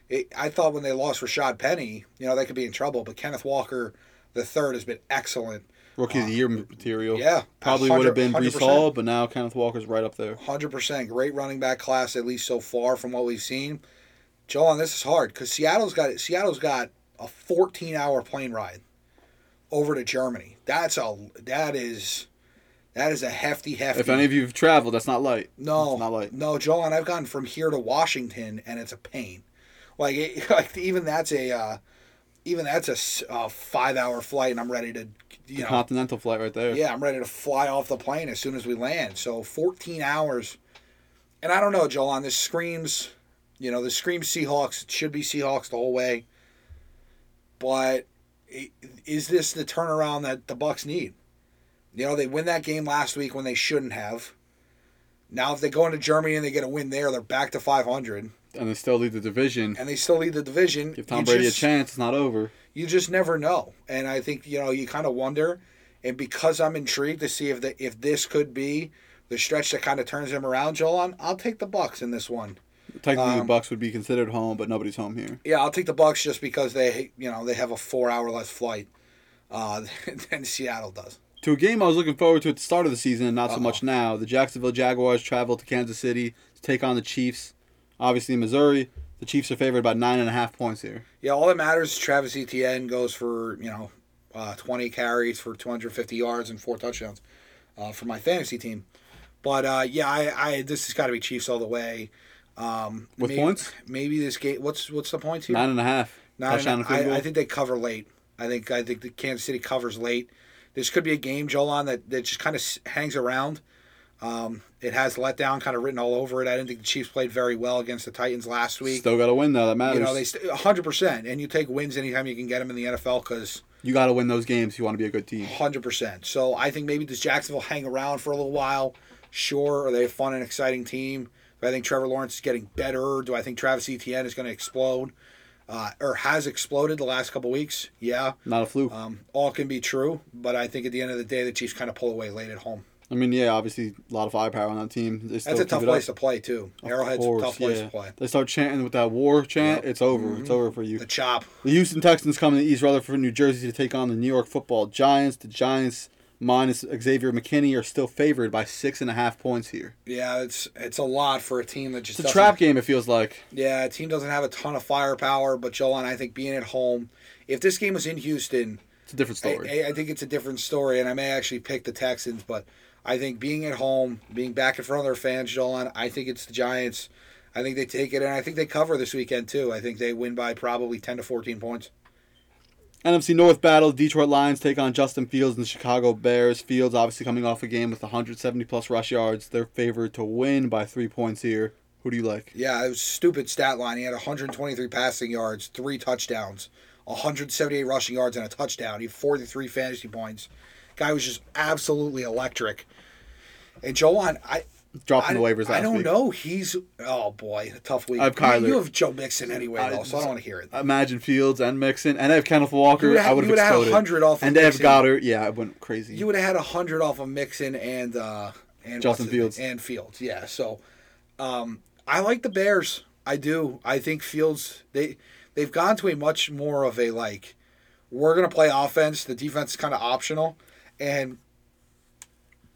It, I thought when they lost Rashad Penny, you know, they could be in trouble. But Kenneth Walker, the third, has been excellent. Rookie of the year um, material. Yeah, Probably would have been 100%. Breece Hall, but now Kenneth Walker's right up there. Hundred percent, great running back class at least so far from what we've seen. Joel, this is hard because Seattle's got Seattle's got a 14 hour plane ride over to Germany. That's a that is that is a hefty hefty. If any of you have traveled, that's not light. No, It's not light. no, Joel, and I've gone from here to Washington, and it's a pain. Like, it, like even that's a, uh, even that's a, s- a five-hour flight, and I'm ready to, you know, Continental flight right there. yeah, I'm ready to fly off the plane as soon as we land. So 14 hours, and I don't know, Joel, on this screams, you know, this screams Seahawks. It should be Seahawks the whole way. But is this the turnaround that the Bucks need? You know, they win that game last week when they shouldn't have. Now, if they go into Germany and they get a win there, they're back to 500, And they still lead the division. and they still lead the division. Give Tom Brady just- a chance, it's not over. you just never know. And I think you know you kind of wonder. And because I'm intrigued to see if the if this could be the stretch that kind of turns him around, Joel, I'll take the Bucks in this one. Technically, the Um, Bucks would be considered home, but nobody's home here. Yeah, I'll take the Bucks just because they you know they have a four hour less flight uh, than Seattle does. To a game I was looking forward to at the start of the season, and not so Uh-oh. much now. The Jacksonville Jaguars travel to Kansas City to take on the Chiefs. Obviously, in Missouri, the Chiefs are favored by nine and a half points here. Yeah, all that matters is Travis Etienne goes for you know uh, 20 carries for 250 yards and four touchdowns uh, for my fantasy team. But uh, yeah, I, I this has got to be Chiefs all the way. Um, With maybe, points? Maybe this game. What's what's the points here? Nine and a half. Nine Touchdown and and I. I think they cover late. I think I think the Kansas City covers late. This could be a game, Jolan, that, that just kind of hangs around. Um, it has letdown kind of written all over it. I didn't think the Chiefs played very well against the Titans last week. Still got to win, though. That matters. you know, they st- 100%. And you take wins anytime you can get them in the NFL because you got to win those games if you want to be a good team. 100%. So I think maybe does Jacksonville hang around for a little while? Sure. Are they a fun and exciting team? Do I think Trevor Lawrence is getting better? Do I think Travis Etienne is going to explode? Uh, or has exploded the last couple weeks? Yeah. Not a fluke. Um, all can be true, but I think at the end of the day, the Chiefs kind of pull away late at home. I mean, yeah, obviously a lot of firepower on that team. They still That's a tough place up. to play too. Of Arrowhead's a tough place yeah. to play. They start chanting with that war chant. Yep. It's over. Mhm. It's over for you. The chop. The Houston Texans come to East Rutherford, New Jersey to take on the New York Football Giants. The Giants minus Xavier McKinney are still favored by six and a half points here. Yeah, it's it's a lot for a team that just It's a trap game. It feels like. Yeah, a team doesn't have a ton of firepower, but Jolan, I think being at home, if this game was in Houston, It's a different story. I, I think it's a different story, and I may actually pick the Texans, but I think being at home, being back in front of their fans, Jolan, I think it's the Giants. I think they take it, and I think they cover this weekend too. I think they win by probably ten to fourteen points. NFC North battle: Detroit Lions take on Justin Fields and the Chicago Bears. Fields obviously coming off a game with 170 plus rush yards. They're favored to win by three points here. Who do you like? Yeah, it was stupid stat line. He had 123 passing yards, three touchdowns, 178 rushing yards, and a touchdown. He had 43 fantasy points. Guy was just absolutely electric. And Jolan, I Dropped I, the waivers I don't week. know. He's oh boy, a tough week. I have You- Kyler. You have Joe Mixon anyway, I- though, so I don't want to hear it. Imagine Fields and Mixon, and I have Kenneth Walker. Would've I would have exploded. 100 off of and Mixon. Goddard. Yeah, I went crazy. You would have had hundred off of Mixon and uh, and Justin Fields. and Fields. Yeah, so um, I like the Bears. I do. I think Fields they they've gone to a much more of a like we're gonna play offense. The defense is kind of optional. And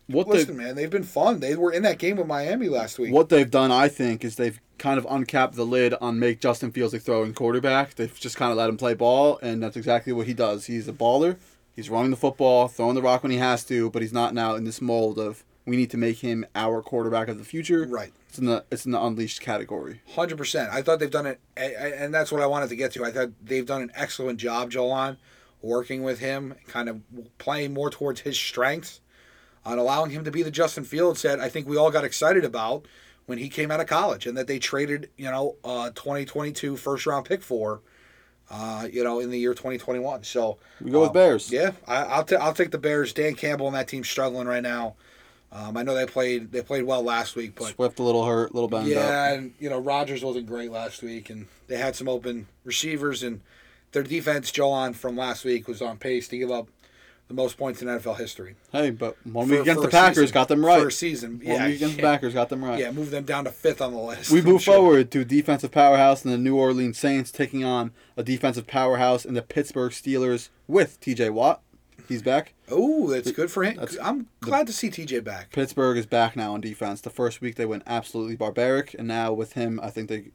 what listen, they man, they've been fun. They were in that game with Miami last week. what they've done, I think, is they've kind of uncapped the lid on make Justin Fields a throwing quarterback. They've just kind of let him play ball, and that's exactly what he does. He's a baller. He's running the football, throwing the rock when he has to, but he's not now in this mold of we need to make him our quarterback of the future. Right. It's in the it's in the unleashed category. Hundred percent. I thought they've done it, and that's what I wanted to get to. I thought they've done an excellent job, Jolan, working with him, kind of playing more towards his strengths, on allowing him to be the Justin Fields that I think we all got excited about when he came out of college, and that they traded, you know, uh, 2022 first round pick for, uh, you know, in the year 2021. So We go with um, Bears. Yeah, I, I'll ta- I'll take the Bears. Dan Campbell and that team struggling right now. Um, I know they played they played well last week, but Swift a little hurt, a little banged up. yeah, and you know Rogers wasn't great last week, and they had some open receivers, and their defense, Jolan from last week, was on pace to give up the most points in NFL history. Hey, but one For- week against for the Packers season. got them right. For season, One yeah, week against the Packers got them right. yeah, move them down to fifth on the list. We I'm move sure. forward to defensive powerhouse and the New Orleans Saints taking on a defensive powerhouse in the Pittsburgh Steelers with TJ Watt. He's back. Oh, that's good for him. That's- I'm glad to see TJ back. Pittsburgh is back now on defense. The first week they went absolutely barbaric, and now with him, I think they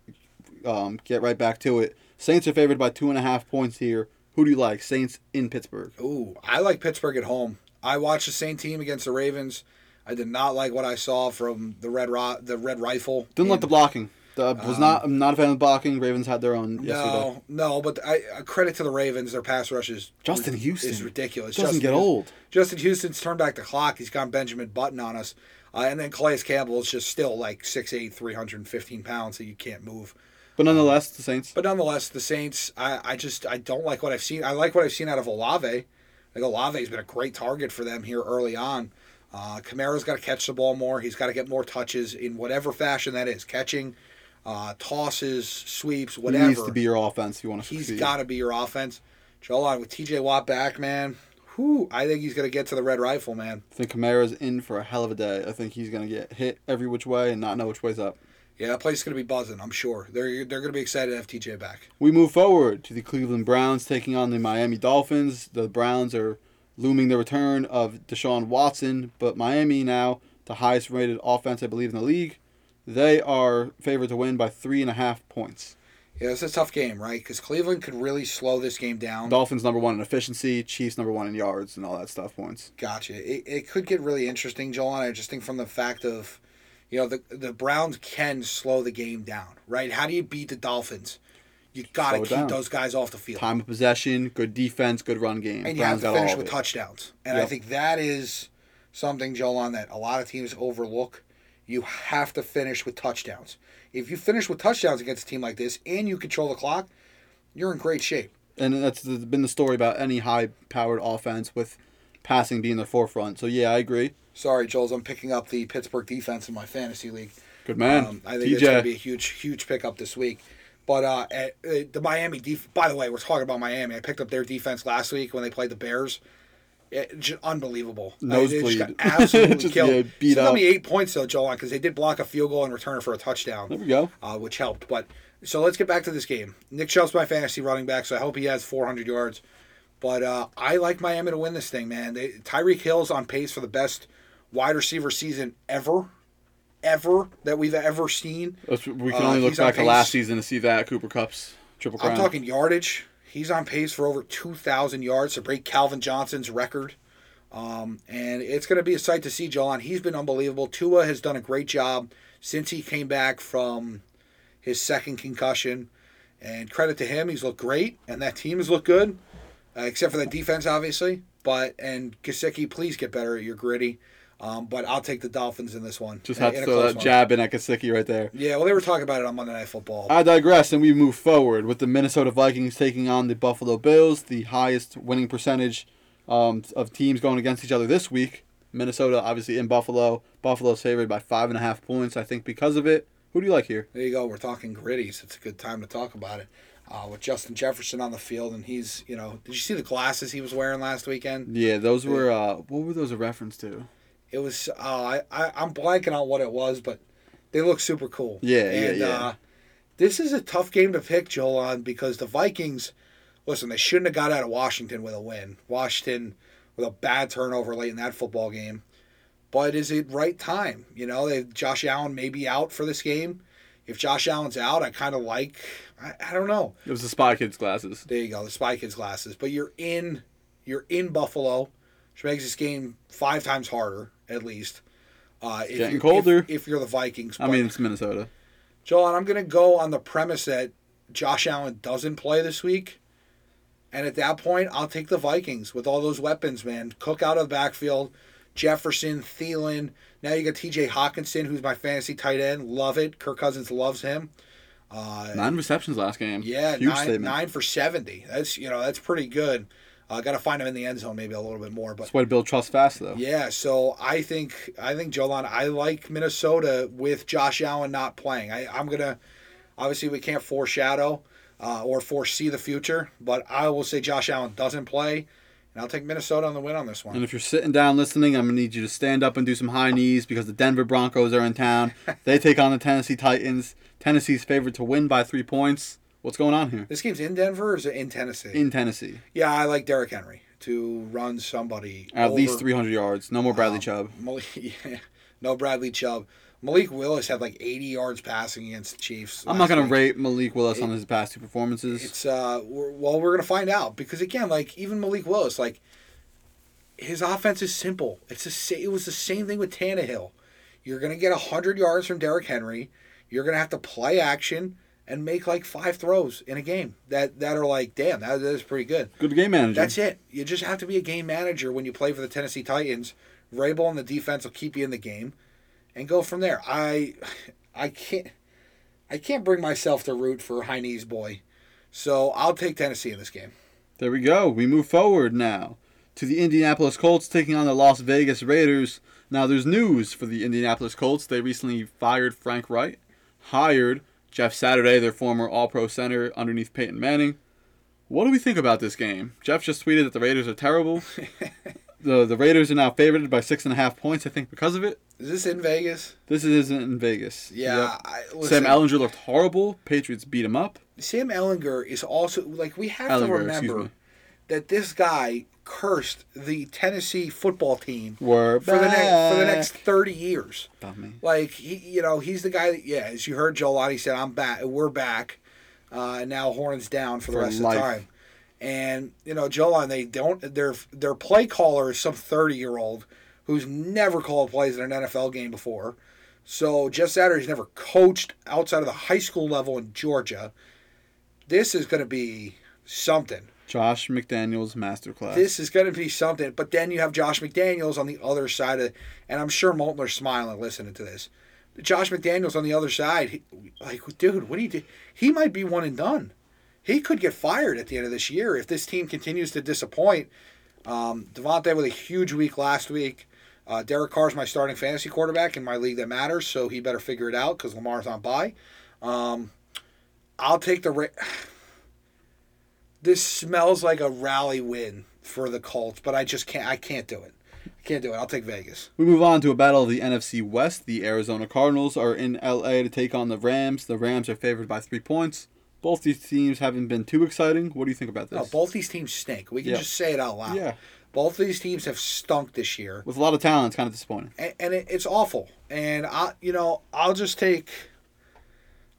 um, get right back to it. Saints are favored by two and a half points here. Who do you like? Saints in Pittsburgh. Ooh, I like Pittsburgh at home. I watched the same team against the Ravens. I did not like what I saw from the red ro- the red rifle. Didn't like the blocking. The, was not. I'm not a fan of blocking. Ravens had their own yesterday. No, no, but I credit to the Ravens. Their pass rush is Justin Houston is ridiculous. doesn't Justin get old. Justin Houston's turned back the clock. He's got Benjamin Button on us, uh, and then Calais Campbell is just still like 6'8", 315 pounds that you can't move. But nonetheless, the Saints. But nonetheless, the Saints, I, I just I don't like what I've seen. I like what I've seen out of Olave. I think Olave's been a great target for them here early on. Uh, Kamara's got to catch the ball more. He's got to get more touches in whatever fashion that is, catching, uh, tosses, sweeps, whatever. He needs to be your offense if you want to He's got to be your offense. Joel, with TJ Watt back, man, whew, I think he's going to get to the red rifle, man. I think Kamara's in for a hell of a day. I think he's going to get hit every which way and not know which way's up. Yeah, that place is going to be buzzing, I'm sure. They're, they're going to be excited to have TJ back. We move forward to the Cleveland Browns taking on the Miami Dolphins. The Browns are looming the return of Deshaun Watson, but Miami now, the highest rated offense, I believe, in the league. They are favored to win by three and a half points. Yeah, it's a tough game, right? Because Cleveland could really slow this game down. Dolphins number one in efficiency, Chiefs number one in yards, and all that stuff points. Gotcha. It, it could get really interesting, Joel. And I just think from the fact of, you know, the the Browns can slow the game down, right? How do you beat the Dolphins? You got to keep down. those guys off the field. Time of possession, good defense, good run game. and you have to finish with it. touchdowns. And I think that is something, Joel, on that a lot of teams overlook. You have to finish with touchdowns. If you finish with touchdowns against a team like this and you control the clock, you're in great shape. And that's been the story about any high-powered offense with passing being the forefront. So yeah, I agree. Sorry, Joel, I'm picking up the Pittsburgh defense in my fantasy league. Good man, Um, I think it's going to be a huge, huge pickup this week. But uh, eh, eh, the Miami def- by the way, we're talking about Miami. I picked up their defense last week when they played the Bears. It, just unbelievable. I mean, they just got Nosebleed. absolutely Just killed. get beat got up. me eight points though, Joel, because they did block a field goal and return it for a touchdown, There we go. uh, which helped. But so let's get back to this game. Nick Chubb's my fantasy running back, so I hope he has 400 yards. But uh, I like Miami to win this thing, man. They, Tyreek Hill's on pace for the best wide receiver season ever, ever that we've ever seen. That's- We can Uh, only look he's on back at last season to see that Cooper Kupp's triple crown. I'm talking yardage. He's on pace for over 2,000 yards to break Calvin Johnson's record. Um, and it's going to be a sight to see John. He's been unbelievable. Tua has done a great job since he came back from his second concussion. And credit to him, he's looked great, and that team has looked good, uh, except for the defense, obviously. But and Gesicki, please get better at your gritty. Um, but I'll take the Dolphins in this one. Just in- had to throw that one. jab in at Gesicki right there. Yeah, well, they were talking about it on Monday Night Football. I digress, and we move forward with the Minnesota Vikings taking on the Buffalo Bills, the highest winning percentage um, of teams going against each other this week. Minnesota, obviously in Buffalo. Buffalo's favored by five and a half points. I think because of it. Who do you like here? There you go. We're talking gritties. It's a good time to talk about it. Uh, with Justin Jefferson on the field, and he's, you know, did you see the glasses he was wearing last weekend? Yeah, those were uh, what were those a reference to? It was, uh, I, I, I'm blanking on what it was, but they look super cool. Yeah, yeah, yeah. Uh, this is a tough game to pick, Joel, on because the Vikings, listen, they shouldn't have got out of Washington with a win. Washington with a bad turnover late in that football game. But is it right time? You know, they, Josh Allen may be out for this game. If Josh Allen's out, I kind of like, I, I don't know. It was the Spy Kids glasses. There you go, the Spy Kids glasses. But you're in, you're in Buffalo, which makes this game five times harder at least. Uh, if Getting you're, colder. If, if you're the Vikings, I mean, it's Minnesota. Joel, and I'm going to go on the premise that Josh Allen doesn't play this week, and at that point, I'll take the Vikings with all those weapons, man. Cook out of the backfield, Jefferson, Thielen. Now you got T.J. Hockenson, who's my fantasy tight end. Love it. Kirk Cousins loves him. Uh, Nine receptions last game. yeah, huge nine, statement. nine for seventy. That's you know that's pretty good. Uh, Got to find him in the end zone maybe a little bit more, but That's why to build trust fast though. yeah. So I think I think Jolan, I like Minnesota with Josh Allen not playing. I, I'm gonna obviously we can't foreshadow uh, or foresee the future, but I will say Josh Allen doesn't play, and I'll take Minnesota on the win on this one. And if you're sitting down listening, I'm gonna need you to stand up and do some high knees because the Denver Broncos are in town. they take on the Tennessee Titans. Tennessee's favored to win by three points. What's going on here? This game's in Denver or is it in Tennessee? In Tennessee, yeah, I like Derrick Henry to run somebody at least 300 yards. No more Bradley Um, Chubb. Yeah, no Bradley Chubb. Malik Willis had like 80 yards passing against the Chiefs. I'm not gonna rate Malik Willis on his past two performances. It's uh, we're, well, we're gonna find out because again, like even Malik Willis, like his offense is simple. It's the it was the same thing with Tannehill. You're gonna get hundred yards from Derrick Henry. You're gonna have to play action and make like five throws in a game that that are like, damn, that, that is pretty good. Good game manager. That's it. You just have to be a game manager when you play for the Tennessee Titans. Vrabel and the defense will keep you in the game, and go from there. I, I can't, I can't bring myself to root for Heine's boy, so I'll take Tennessee in this game. There we go. We move forward now to the Indianapolis Colts taking on the Las Vegas Raiders. Now, there's news for the Indianapolis Colts. They recently fired Frank Reich, hired Jeff Saturday, their former All Pro center, underneath Peyton Manning. What do we think about this game? Jeff just tweeted that the Raiders are terrible. the The Raiders are now favored by six and a half points. I think because of it. Is this in Vegas? This isn't in Vegas. Yeah. Yep. I, listen, Sam Ehlinger looked horrible. Patriots beat him up. Sam Ehlinger is also like we have to Ehlinger, excuse remember that this guy cursed the Tennessee football team We're for the next for the next thirty years. Me. Like he, you know, he's the guy that yeah, as you heard Joe Lottie said, I'm back. We're back. Uh, and now Horns down for the For rest life. of the time. And you know, Joe Lottie, they don't. Their their play caller is some thirty year old who's never called plays in an NFL game before. So Jeff Saturday's never coached outside of the high school level in Georgia. This is going to be something. Josh McDaniels masterclass. This is going to be something. But then you have Josh McDaniels on the other side of, and I'm sure Moltner's smiling listening to this. Josh McDaniels on the other side, he, like, dude, what do you do? He might be one and done. He could get fired at the end of this year if this team continues to disappoint. Um, Davante with a huge week last week. Uh, Derek Carr's my starting fantasy quarterback in my league that matters, so he better figure it out because Lamar's on bye. Um, I'll take the. Ra- this smells like a rally win for the Colts, but I just can't. I can't do it. I can't do it. I'll take Vegas. We move on to a battle of the NFC West. The Arizona Cardinals are in LA to take on the Rams. The Rams are favored by three points. Both these teams haven't been too exciting. What do you think about No, this? both these teams stink. We can Yeah. just say it out loud. yeah, Both of these teams have stunk this year, with a lot of talent, it's kind of disappointing. and, and it, it's awful. And I, you know, I'll just take.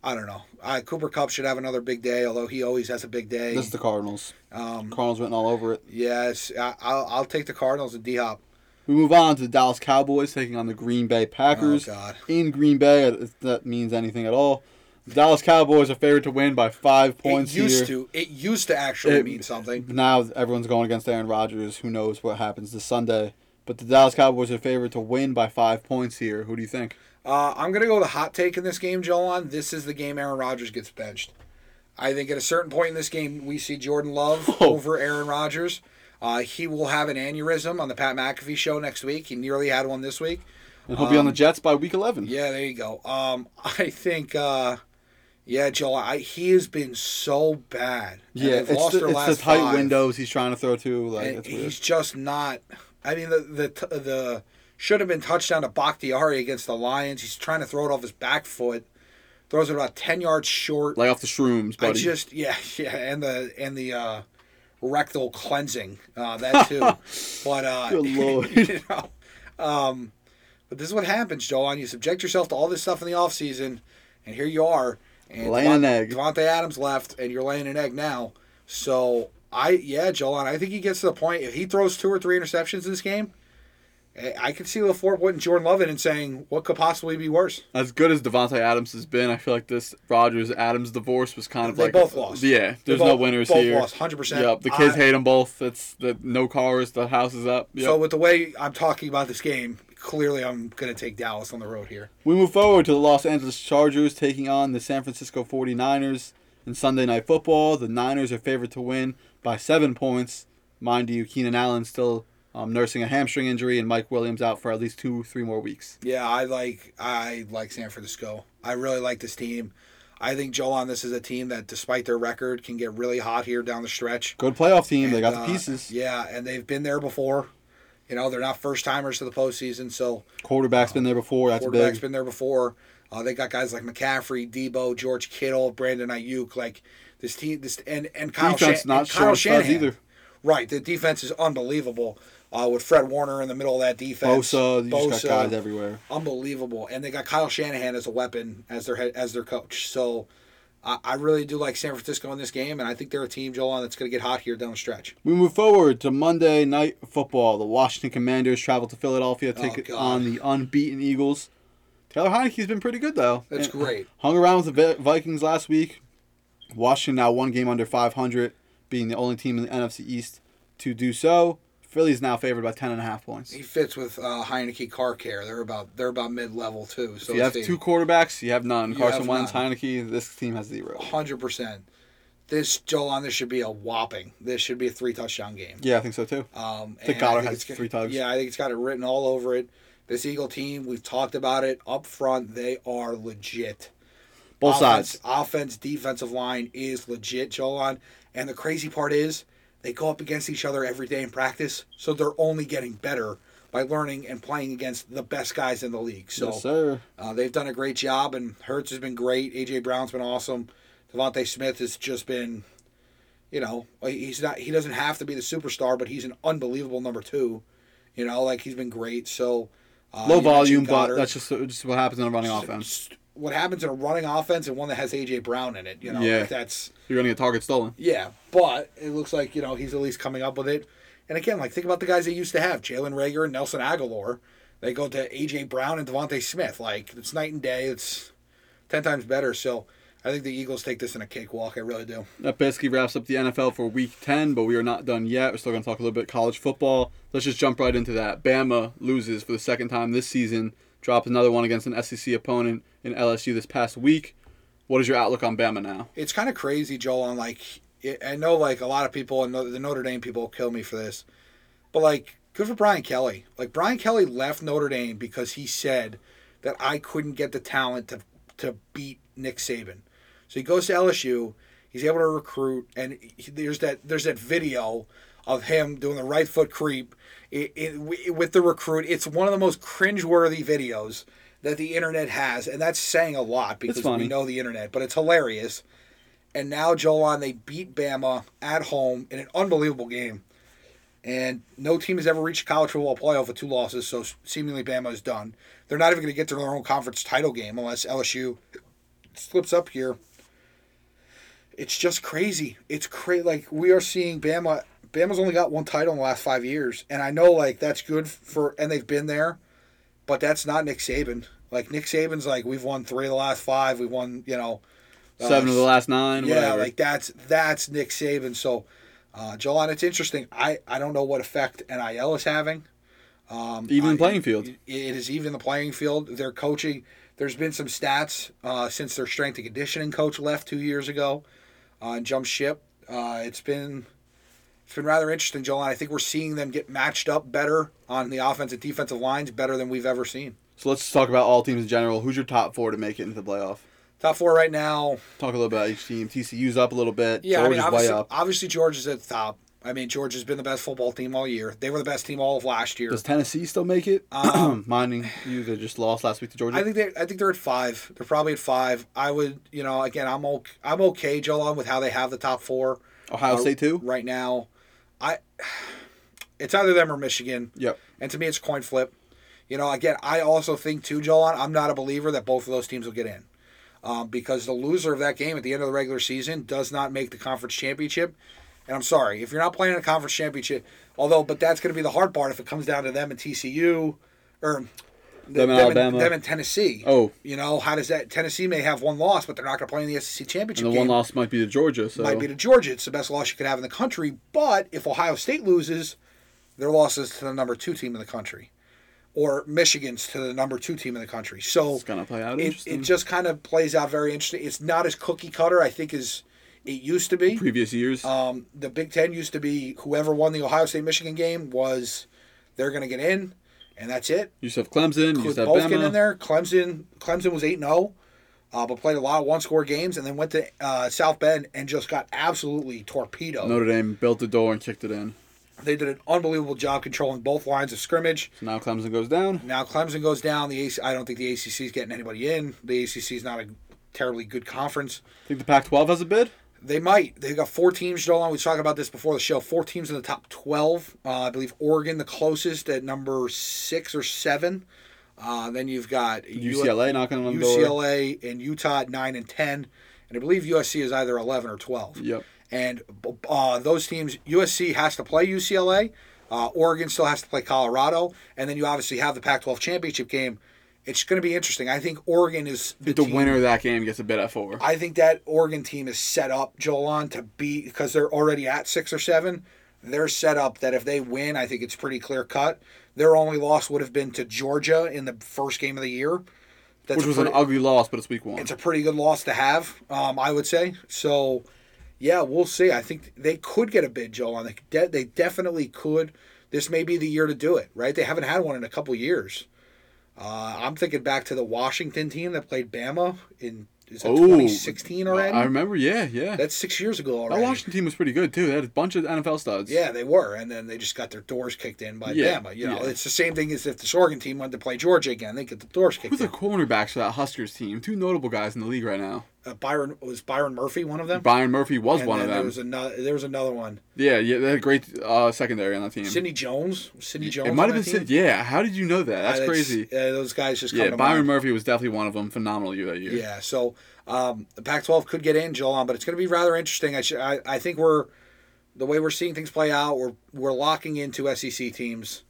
I don't know. I, Cooper Kupp should have another big day, although he always has a big day. This is the Cardinals. um, Cardinals written all over it. yes, I, I'll, I'll take the Cardinals and D Hop. We move on to the Dallas Cowboys taking on the Green Bay Packers. Oh God. in Green Bay, if that means anything at all. The Dallas Cowboys are favored to win by five points here. It used here. to. It used to actually It- mean something. Now everyone's going against Aaron Rodgers. Who knows what happens this Sunday? But the Dallas Cowboys are favored to win by five points here. Who do you think? Uh, I'm gonna go with a hot take in this game, Joel. This is the game Aaron Rodgers gets benched. I think at a certain point in this game, we see Jordan Love Oh. over Aaron Rodgers. Uh, he will have an aneurysm on the Pat McAfee show next week. He nearly had one this week. And he'll be on the Um, Jets by week 11. Yeah, there you go. Um, I think, uh, yeah, Joel. I, he has been so bad. Yeah, it's lost the, their it's the last tight five. windows he's trying to throw to. Like And he's just not. I mean, the the the should have been touchdown to Bakhtiari against the Lions. He's trying to throw it off his back foot. Throws it about ten yards short. Lay off the shrooms, I buddy. just yeah yeah, and the and the uh, rectal cleansing uh, that too. but uh, Good lord. you know, um, but this is what happens, Joel. You subject yourself to all this stuff in the off season, and here you are. And Laying an egg. Davante Adams left, and you're laying an egg now. So I yeah, and I think he gets to the point if he throws two or three interceptions in this game. I I could see LaFleur putting Jordan Love in and saying, "What could possibly be worse?" as good as Davante Adams has been, I feel like this Rodgers Adams divorce was kind of They like both lost. Yeah, there's no both- winners both here. lost, 100%. Yep, the kids I- hate them both. It's the no cars, the house is up. Yep. So with the way I'm talking about this game, clearly I'm going to take Dallas on the road here. We move forward to the Los Angeles Chargers taking on the San Francisco 49ers in Sunday Night Football. The Niners are favored to win by seven points. Mind you, Keenan Allen still um, nursing a hamstring injury, and Mike Williams out for at least two, three more weeks. Yeah, I like I like San Francisco. I really like this team. I think Joel, this is a team that, despite their record, can get really hot here down the stretch. Good playoff team. they And, got the uh, pieces. Yeah, and they've been there before. You know, they're not first timers to the postseason, so Quarterback's been there before. That's quarterback's big. been there before. Uh, they got guys like McCaffrey, Deebo, George Kittle, Brandon Aiyuk. Like this team, this and and Kyle, Shan- not and Kyle Shanahan. either. Right, the defense is unbelievable. Uh, with Fred Warner in the middle of that defense, Bosa, you just Bosa, got guys everywhere. unbelievable, and they got Kyle Shanahan as a weapon as their head, as their coach. So I, I really do like San Francisco in this game, and I think they're a team, Joel, that's going to get hot here down the stretch. We move forward to Monday Night Football. The Washington Commanders travel to Philadelphia to Oh, take God. on the unbeaten Eagles. Taylor Heinicke's been pretty good though. That's And great. Hung around with the Vikings last week. Washington now one game under 500, being the only team in the NFC East to do so. Philly's now favored by 10 and a half points. He fits with uh, Heinicke Car Care. They're about they're about mid level too. So If you have two quarterbacks, you have none. You Carson have Wentz, none. Heinicke. This team has zero. hundred percent. This Joel on this should be a whopping. This should be a three touchdown game. Yeah, I think so too. Um, think and Goddard think has three tugs. Yeah, I think it's got it written all over it. This Eagle team, we've talked about it up front. They are legit. Both offense, sides. Offense, defensive line is legit, Joel. And the crazy part is they go up against each other every day in practice, so they're only getting better by learning and playing against the best guys in the league. So yes, sir. uh, they've done a great job, and Hurts has been great. AJ Brown's been awesome. DeVonta Smith has just been, you know, he's not. He doesn't have to be the superstar, but he's an unbelievable number two. You know, like he's been great. So uh, Low volume, but that's just, just what happens in a running offense. What happens in a running offense and one that has AJ Brown in it. You know, Yeah. like that's You're going to get targets stolen. yeah. But it looks like you know he's at least coming up with it. And again, like think about the guys they used to have: Jalen Reagor and Nelson Agholor. They go to AJ Brown and DeVonta Smith. Like it's night and day. It's ten times better. So I think the Eagles take this in a cakewalk. I really do. That basically wraps up the NFL for week 10, but we are not done yet. We're still going to talk a little bit college football. Let's just jump right into that. Bama loses for the second time this season, drops another one against an SEC opponent in LSU this past week. What is your outlook on Bama now? It's kind of crazy, Joel. On like, I know like a lot of people and the Notre Dame people kill me for this, but like, good for Brian Kelly. Like Brian Kelly left Notre Dame because he said that I couldn't get the talent to to beat Nick Saban. So he goes to LSU. He's able to recruit, and he, there's that there's that video of him doing the right foot creep it, it, with the recruit. It's one of the most cringeworthy videos that the internet has, and that's saying a lot because we know the internet, but it's hilarious. and now Joel they beat Bama at home in an unbelievable game. And no team has ever reached college football playoff with two losses, so seemingly Bama is done. They're not even going to get to their own conference title game unless LSU slips up here. It's just crazy. It's crazy. Like we are seeing Bama. Bama's only got one title in the last five years, and I know like that's good for, and they've been there, but that's not Nick Saban. Like Nick Saban's like we've won three of the last five. We've won you know seven uh, of the last nine. Yeah, whatever. like that's that's Nick Saban. So, uh, Joel, it's interesting. I I don't know what effect NIL is having. Um, even I, playing field. It is even the playing field. They're coaching. There's been some stats uh, since their strength and conditioning coach left two years ago uh, and jumped ship. Uh, it's been it's been rather interesting, Joel. I think we're seeing them get matched up better on the offensive defensive lines, better than we've ever seen. So let's talk about all teams in general. Who's your top four to make it into the playoff? Top four right now. Talk a little bit about each team. TCU's up a little bit. Yeah, George I mean, obviously, obviously George is at the top. I mean, Georgia's been the best football team all year. They were the best team all of last year. Does Tennessee still make it? Um, Minding you, they just lost last week to Georgia. I think they, I think they're at five. They're probably at five. I would, you know, again, I'm okay, I'm okay, Joel, with how they have the top four. Ohio uh, State too. Right now, I, it's either them or Michigan. Yep. And to me, it's coin flip. You know, again, I also think too, Joel. I'm not a believer that both of those teams will get in, um, because the loser of that game at the end of the regular season does not make the conference championship and I'm sorry if you're not playing in a conference championship. Although, but that's going to be the hard part if it comes down to them and TCU, or them, them, Alabama. them in Tennessee. Oh, you know how does that? Tennessee may have one loss, but they're not going to play in the SEC championship. And the game. one loss might be to Georgia. So might be to Georgia. It's the best loss you could have in the country. But if Ohio State loses, their losses to the number two team in the country, or Michigan's to the number two team in the country. So it's going to play out. It, it just kind of plays out very interesting. It's not as cookie cutter. I think as it used to be previous years. Um, the Big Ten used to be whoever won the Ohio State Michigan game was they're going to get in, and that's it. You used have Clemson. You have Bama. get in there. Clemson Clemson was eight 0 uh, but played a lot of one score games, and then went to uh, South Bend and just got absolutely torpedoed. Notre Dame built the door and kicked it in. They did an unbelievable job controlling both lines of scrimmage. So now Clemson goes down. Now Clemson goes down. The AC, I don't think the ACC is getting anybody in. The ACC is not a terribly good conference. Think the Pac-12 has a bid? They might. They've got four teams, Joel. We talked about this before the show. Four teams in the top 12. Uh, I believe Oregon, the closest at number six or seven. Uh, then you've got UCLA U- knocking on the UCLA door. and Utah at 9 and 10. And I believe USC is either 11 or 12. Yep. And uh, those teams, USC has to play UCLA. Uh, Oregon still has to play Colorado. And then you obviously have the Pac 12 championship game it's going to be interesting. I think Oregon is the, the winner of that game gets a bid at four. I think that Oregon team is set up, Joel, on to beat because they're already at six or seven. They're set up that if they win, I think it's pretty clear cut. Their only loss would have been to Georgia in the first game of the year. That's Which was pretty, an ugly loss, but it's week one. It's a pretty good loss to have, um, I would say. So, yeah, we'll see. I think they could get a bid, Joel. They, de- they definitely could. This may be the year to do it, right? They haven't had one in a couple years. Uh, I'm thinking back to the Washington team that played Bama in is that 2016 already? I remember, yeah, yeah. That's six years ago already. That Washington team was pretty good too. They had a bunch of NFL studs. Yeah, they were, and then they just got their doors kicked in by yeah, Bama. You know, yeah. it's the same thing as if the Oregon team wanted to play Georgia again. They get the doors kicked. Who's the cornerbacks for that Huskers team? Two notable guys in the league right now. Uh, Byron was Byron Murphy one of them. Byron Murphy was and one of them. There was another. There was another one. Yeah, yeah, they had a great uh, secondary on that team. Sidney Jones. Sidney Jones. It might have been. Yeah, how did you know that? That's uh, crazy. Uh, those guys just. Yeah, Byron. Murphy was definitely one of them. Phenomenal year that year. Yeah, so um, the Pac-12 could get in, Joel, but it's going to be rather interesting. I, sh- I I think we're the way we're seeing things play out. We're we're locking into SEC teams.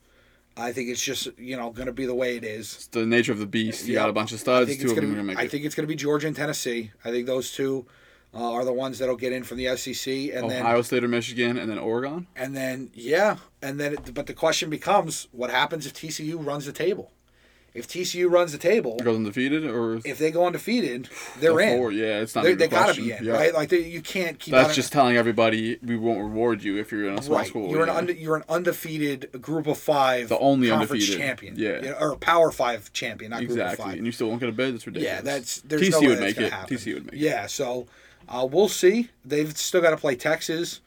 I think it's just you know going to be the way it is. It's the nature of the beast. You got a bunch of studs. Two of them are going to make I it. think it's going to be Georgia and Tennessee. I think those two uh, are the ones that'll get in from the SEC, and Ohio then Ohio State or Michigan, and then Oregon. And then yeah, and then it, but the question becomes, what happens if TCU runs the table? If TCU runs the table, goes undefeated, or if they go undefeated, they're in. Four, yeah, it's not. They got to be in, yeah. right? Like they, you can't keep. That's just telling everybody we won't reward you if you're in a small right. school. You're yeah. an unde- you're an undefeated group of five, the only undefeated champion, yeah, or Power Five champion, not exactly. Group of five. And you still won't get a bid. That's ridiculous. Yeah, that's there's TCU no way would make it. Happen. TCU would make it. Yeah, so uh, we'll see. They've still got to play Texas.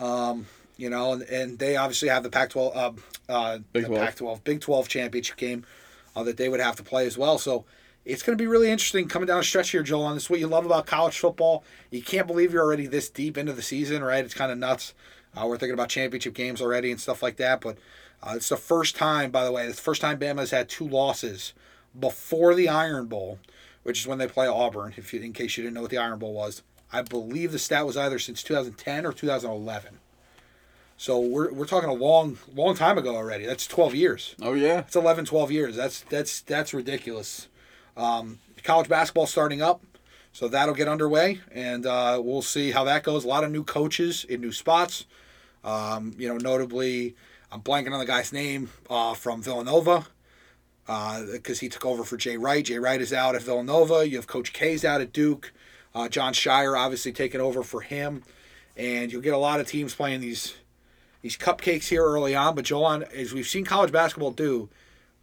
Um, you know, and, and they obviously have the Pac-12, uh, uh, Big the 12. Pac-12, Big 12 championship game uh, that they would have to play as well. So, it's going to be really interesting coming down the stretch here, Joel. And this is what you love about college football. You can't believe you're already this deep into the season, right? It's kind of nuts. Uh, we're thinking about championship games already and stuff like that. But uh, it's the first time, by the way, it's the first time Bama has had two losses before the Iron Bowl, which is when they play Auburn. If you, in case you didn't know what the Iron Bowl was, I believe the stat was either since 2010 or 2011. So we're, we're talking a long long time ago already. That's 12 years. Oh yeah. It's 11, 12 years. That's that's that's ridiculous. Um, college basketball starting up, so that'll get underway, and uh, we'll see how that goes. A lot of new coaches in new spots. Um, you know, notably, I'm blanking on the guy's name uh, from Villanova because he took over for Jay Wright. Jay Wright is out at Villanova. You have Coach K's out at Duke. Uh, Jon Scheyer obviously taking over for him, and you'll get a lot of teams playing these these cupcakes here early on. But Joel, as we've seen college basketball do,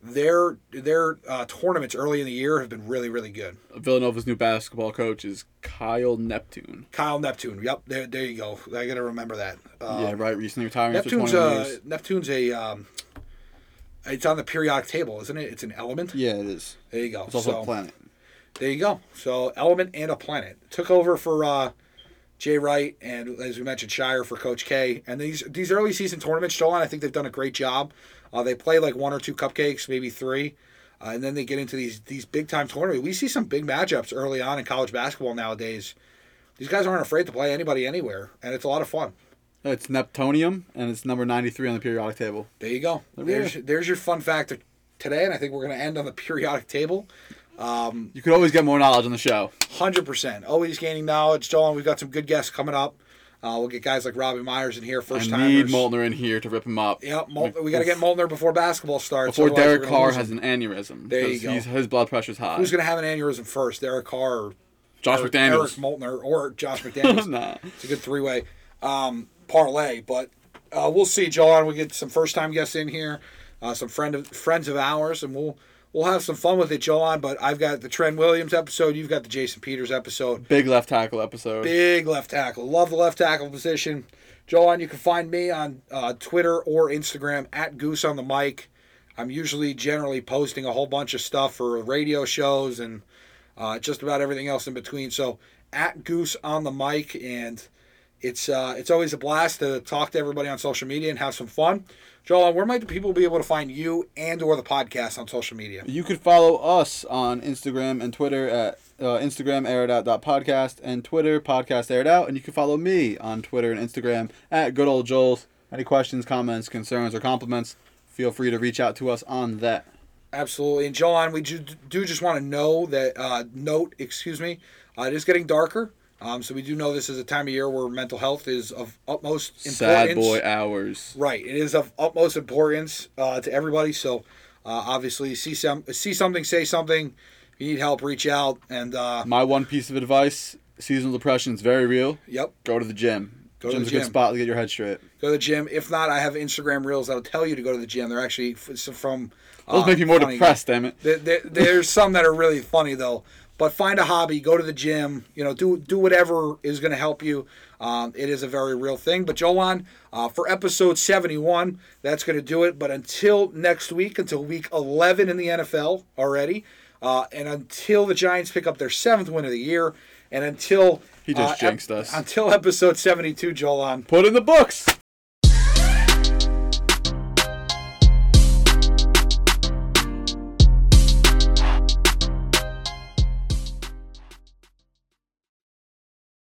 their their uh, tournaments early in the year have been really really good. Villanova's new basketball coach is Kyle Neptune. Kyle Neptune. Yep, there, there you go. I got to remember that. Um, yeah, right. Recently retiring Neptune's after 20 uh, years. Neptune's a um, it's on the periodic table, isn't it? It's an element. Yeah, it is. There you go. It's also so, a planet. There you go. So element and a planet took over for uh, Jay Wright and as we mentioned Scheyer for Coach K. And these these early season tournaments, Joel, I think they've done a great job. Uh, they play like one or two cupcakes, maybe three, uh, and then they get into these these big time tournaments. We see some big matchups early on in college basketball nowadays. These guys aren't afraid to play anybody anywhere, and it's a lot of fun. It's Neptunium, and it's number 93 on the periodic table. There you go. There There's there's your fun factor today, and I think we're going to end on the periodic table. You could always get more knowledge on the show. Hundred percent, always gaining knowledge. Joel, we've got some good guests coming up. Uh, we'll get guys like Robbie Myers in here, first time. need Moltner in here to rip him up. Yep, Mol- we got to get Moltner before basketball starts. Before Derek Carr has an aneurysm. There you go. His blood pressure's high. Who's going to have an aneurysm first, Derek Carr or Josh Eric, McDaniels. Eric Moltner or Josh McDaniels? nah. It's a good three way um, parlay, but uh, we'll see, John. We get some first time guests in here, uh, some friend of, friends of ours, and we'll we'll have some fun with it, John. But I've got the Trent Williams episode. You've got the Jason Peters episode. Big left tackle episode. Big left tackle. Love the left tackle position. Joanne, you can find me on uh, Twitter or Instagram at Goose on the Mic. I'm usually generally posting a whole bunch of stuff for radio shows and uh, just about everything else in between. So at Goose on the Mic, and it's uh, it's always a blast to talk to everybody on social media and have some fun. Joel, where might the people be able to find you and or the podcast on social media? You could follow us on Instagram and Twitter at uh, Instagram airedout.podcast and Twitter podcast aired out. And you can follow me on Twitter and Instagram at good old Joel's. Any questions, comments, concerns, or compliments, feel free to reach out to us on that. Absolutely. And John, we do, do just want to know that, uh, note, excuse me, uh, it is getting darker. Um, so we do know this is a time of year where mental health is of utmost importance. Sad boy hours. Right. It is of utmost importance uh, to everybody. So uh, obviously, see some, see something, say something. If you need help, reach out. And uh, My one piece of advice seasonal depression is very real. yep, Go to the gym. Go to Gym's the a good spot to get your head straight. go to the gym. If not, I have Instagram reels that'll tell you to go to the gym. They're actually from. Those uh, make me more funny- depressed, damn it. There, there, there's some that are really funny though. But find a hobby, go to the gym, you know, do do whatever is going to help you. Um, it is a very real thing. But Jolan, uh, for episode 71, that's going to do it. But until next week, until week 11 in the NFL already, uh, and until the Giants pick up their seventh win of the year, and until He just uh, jinxed us. Until episode 72, Jolan. Put in the books.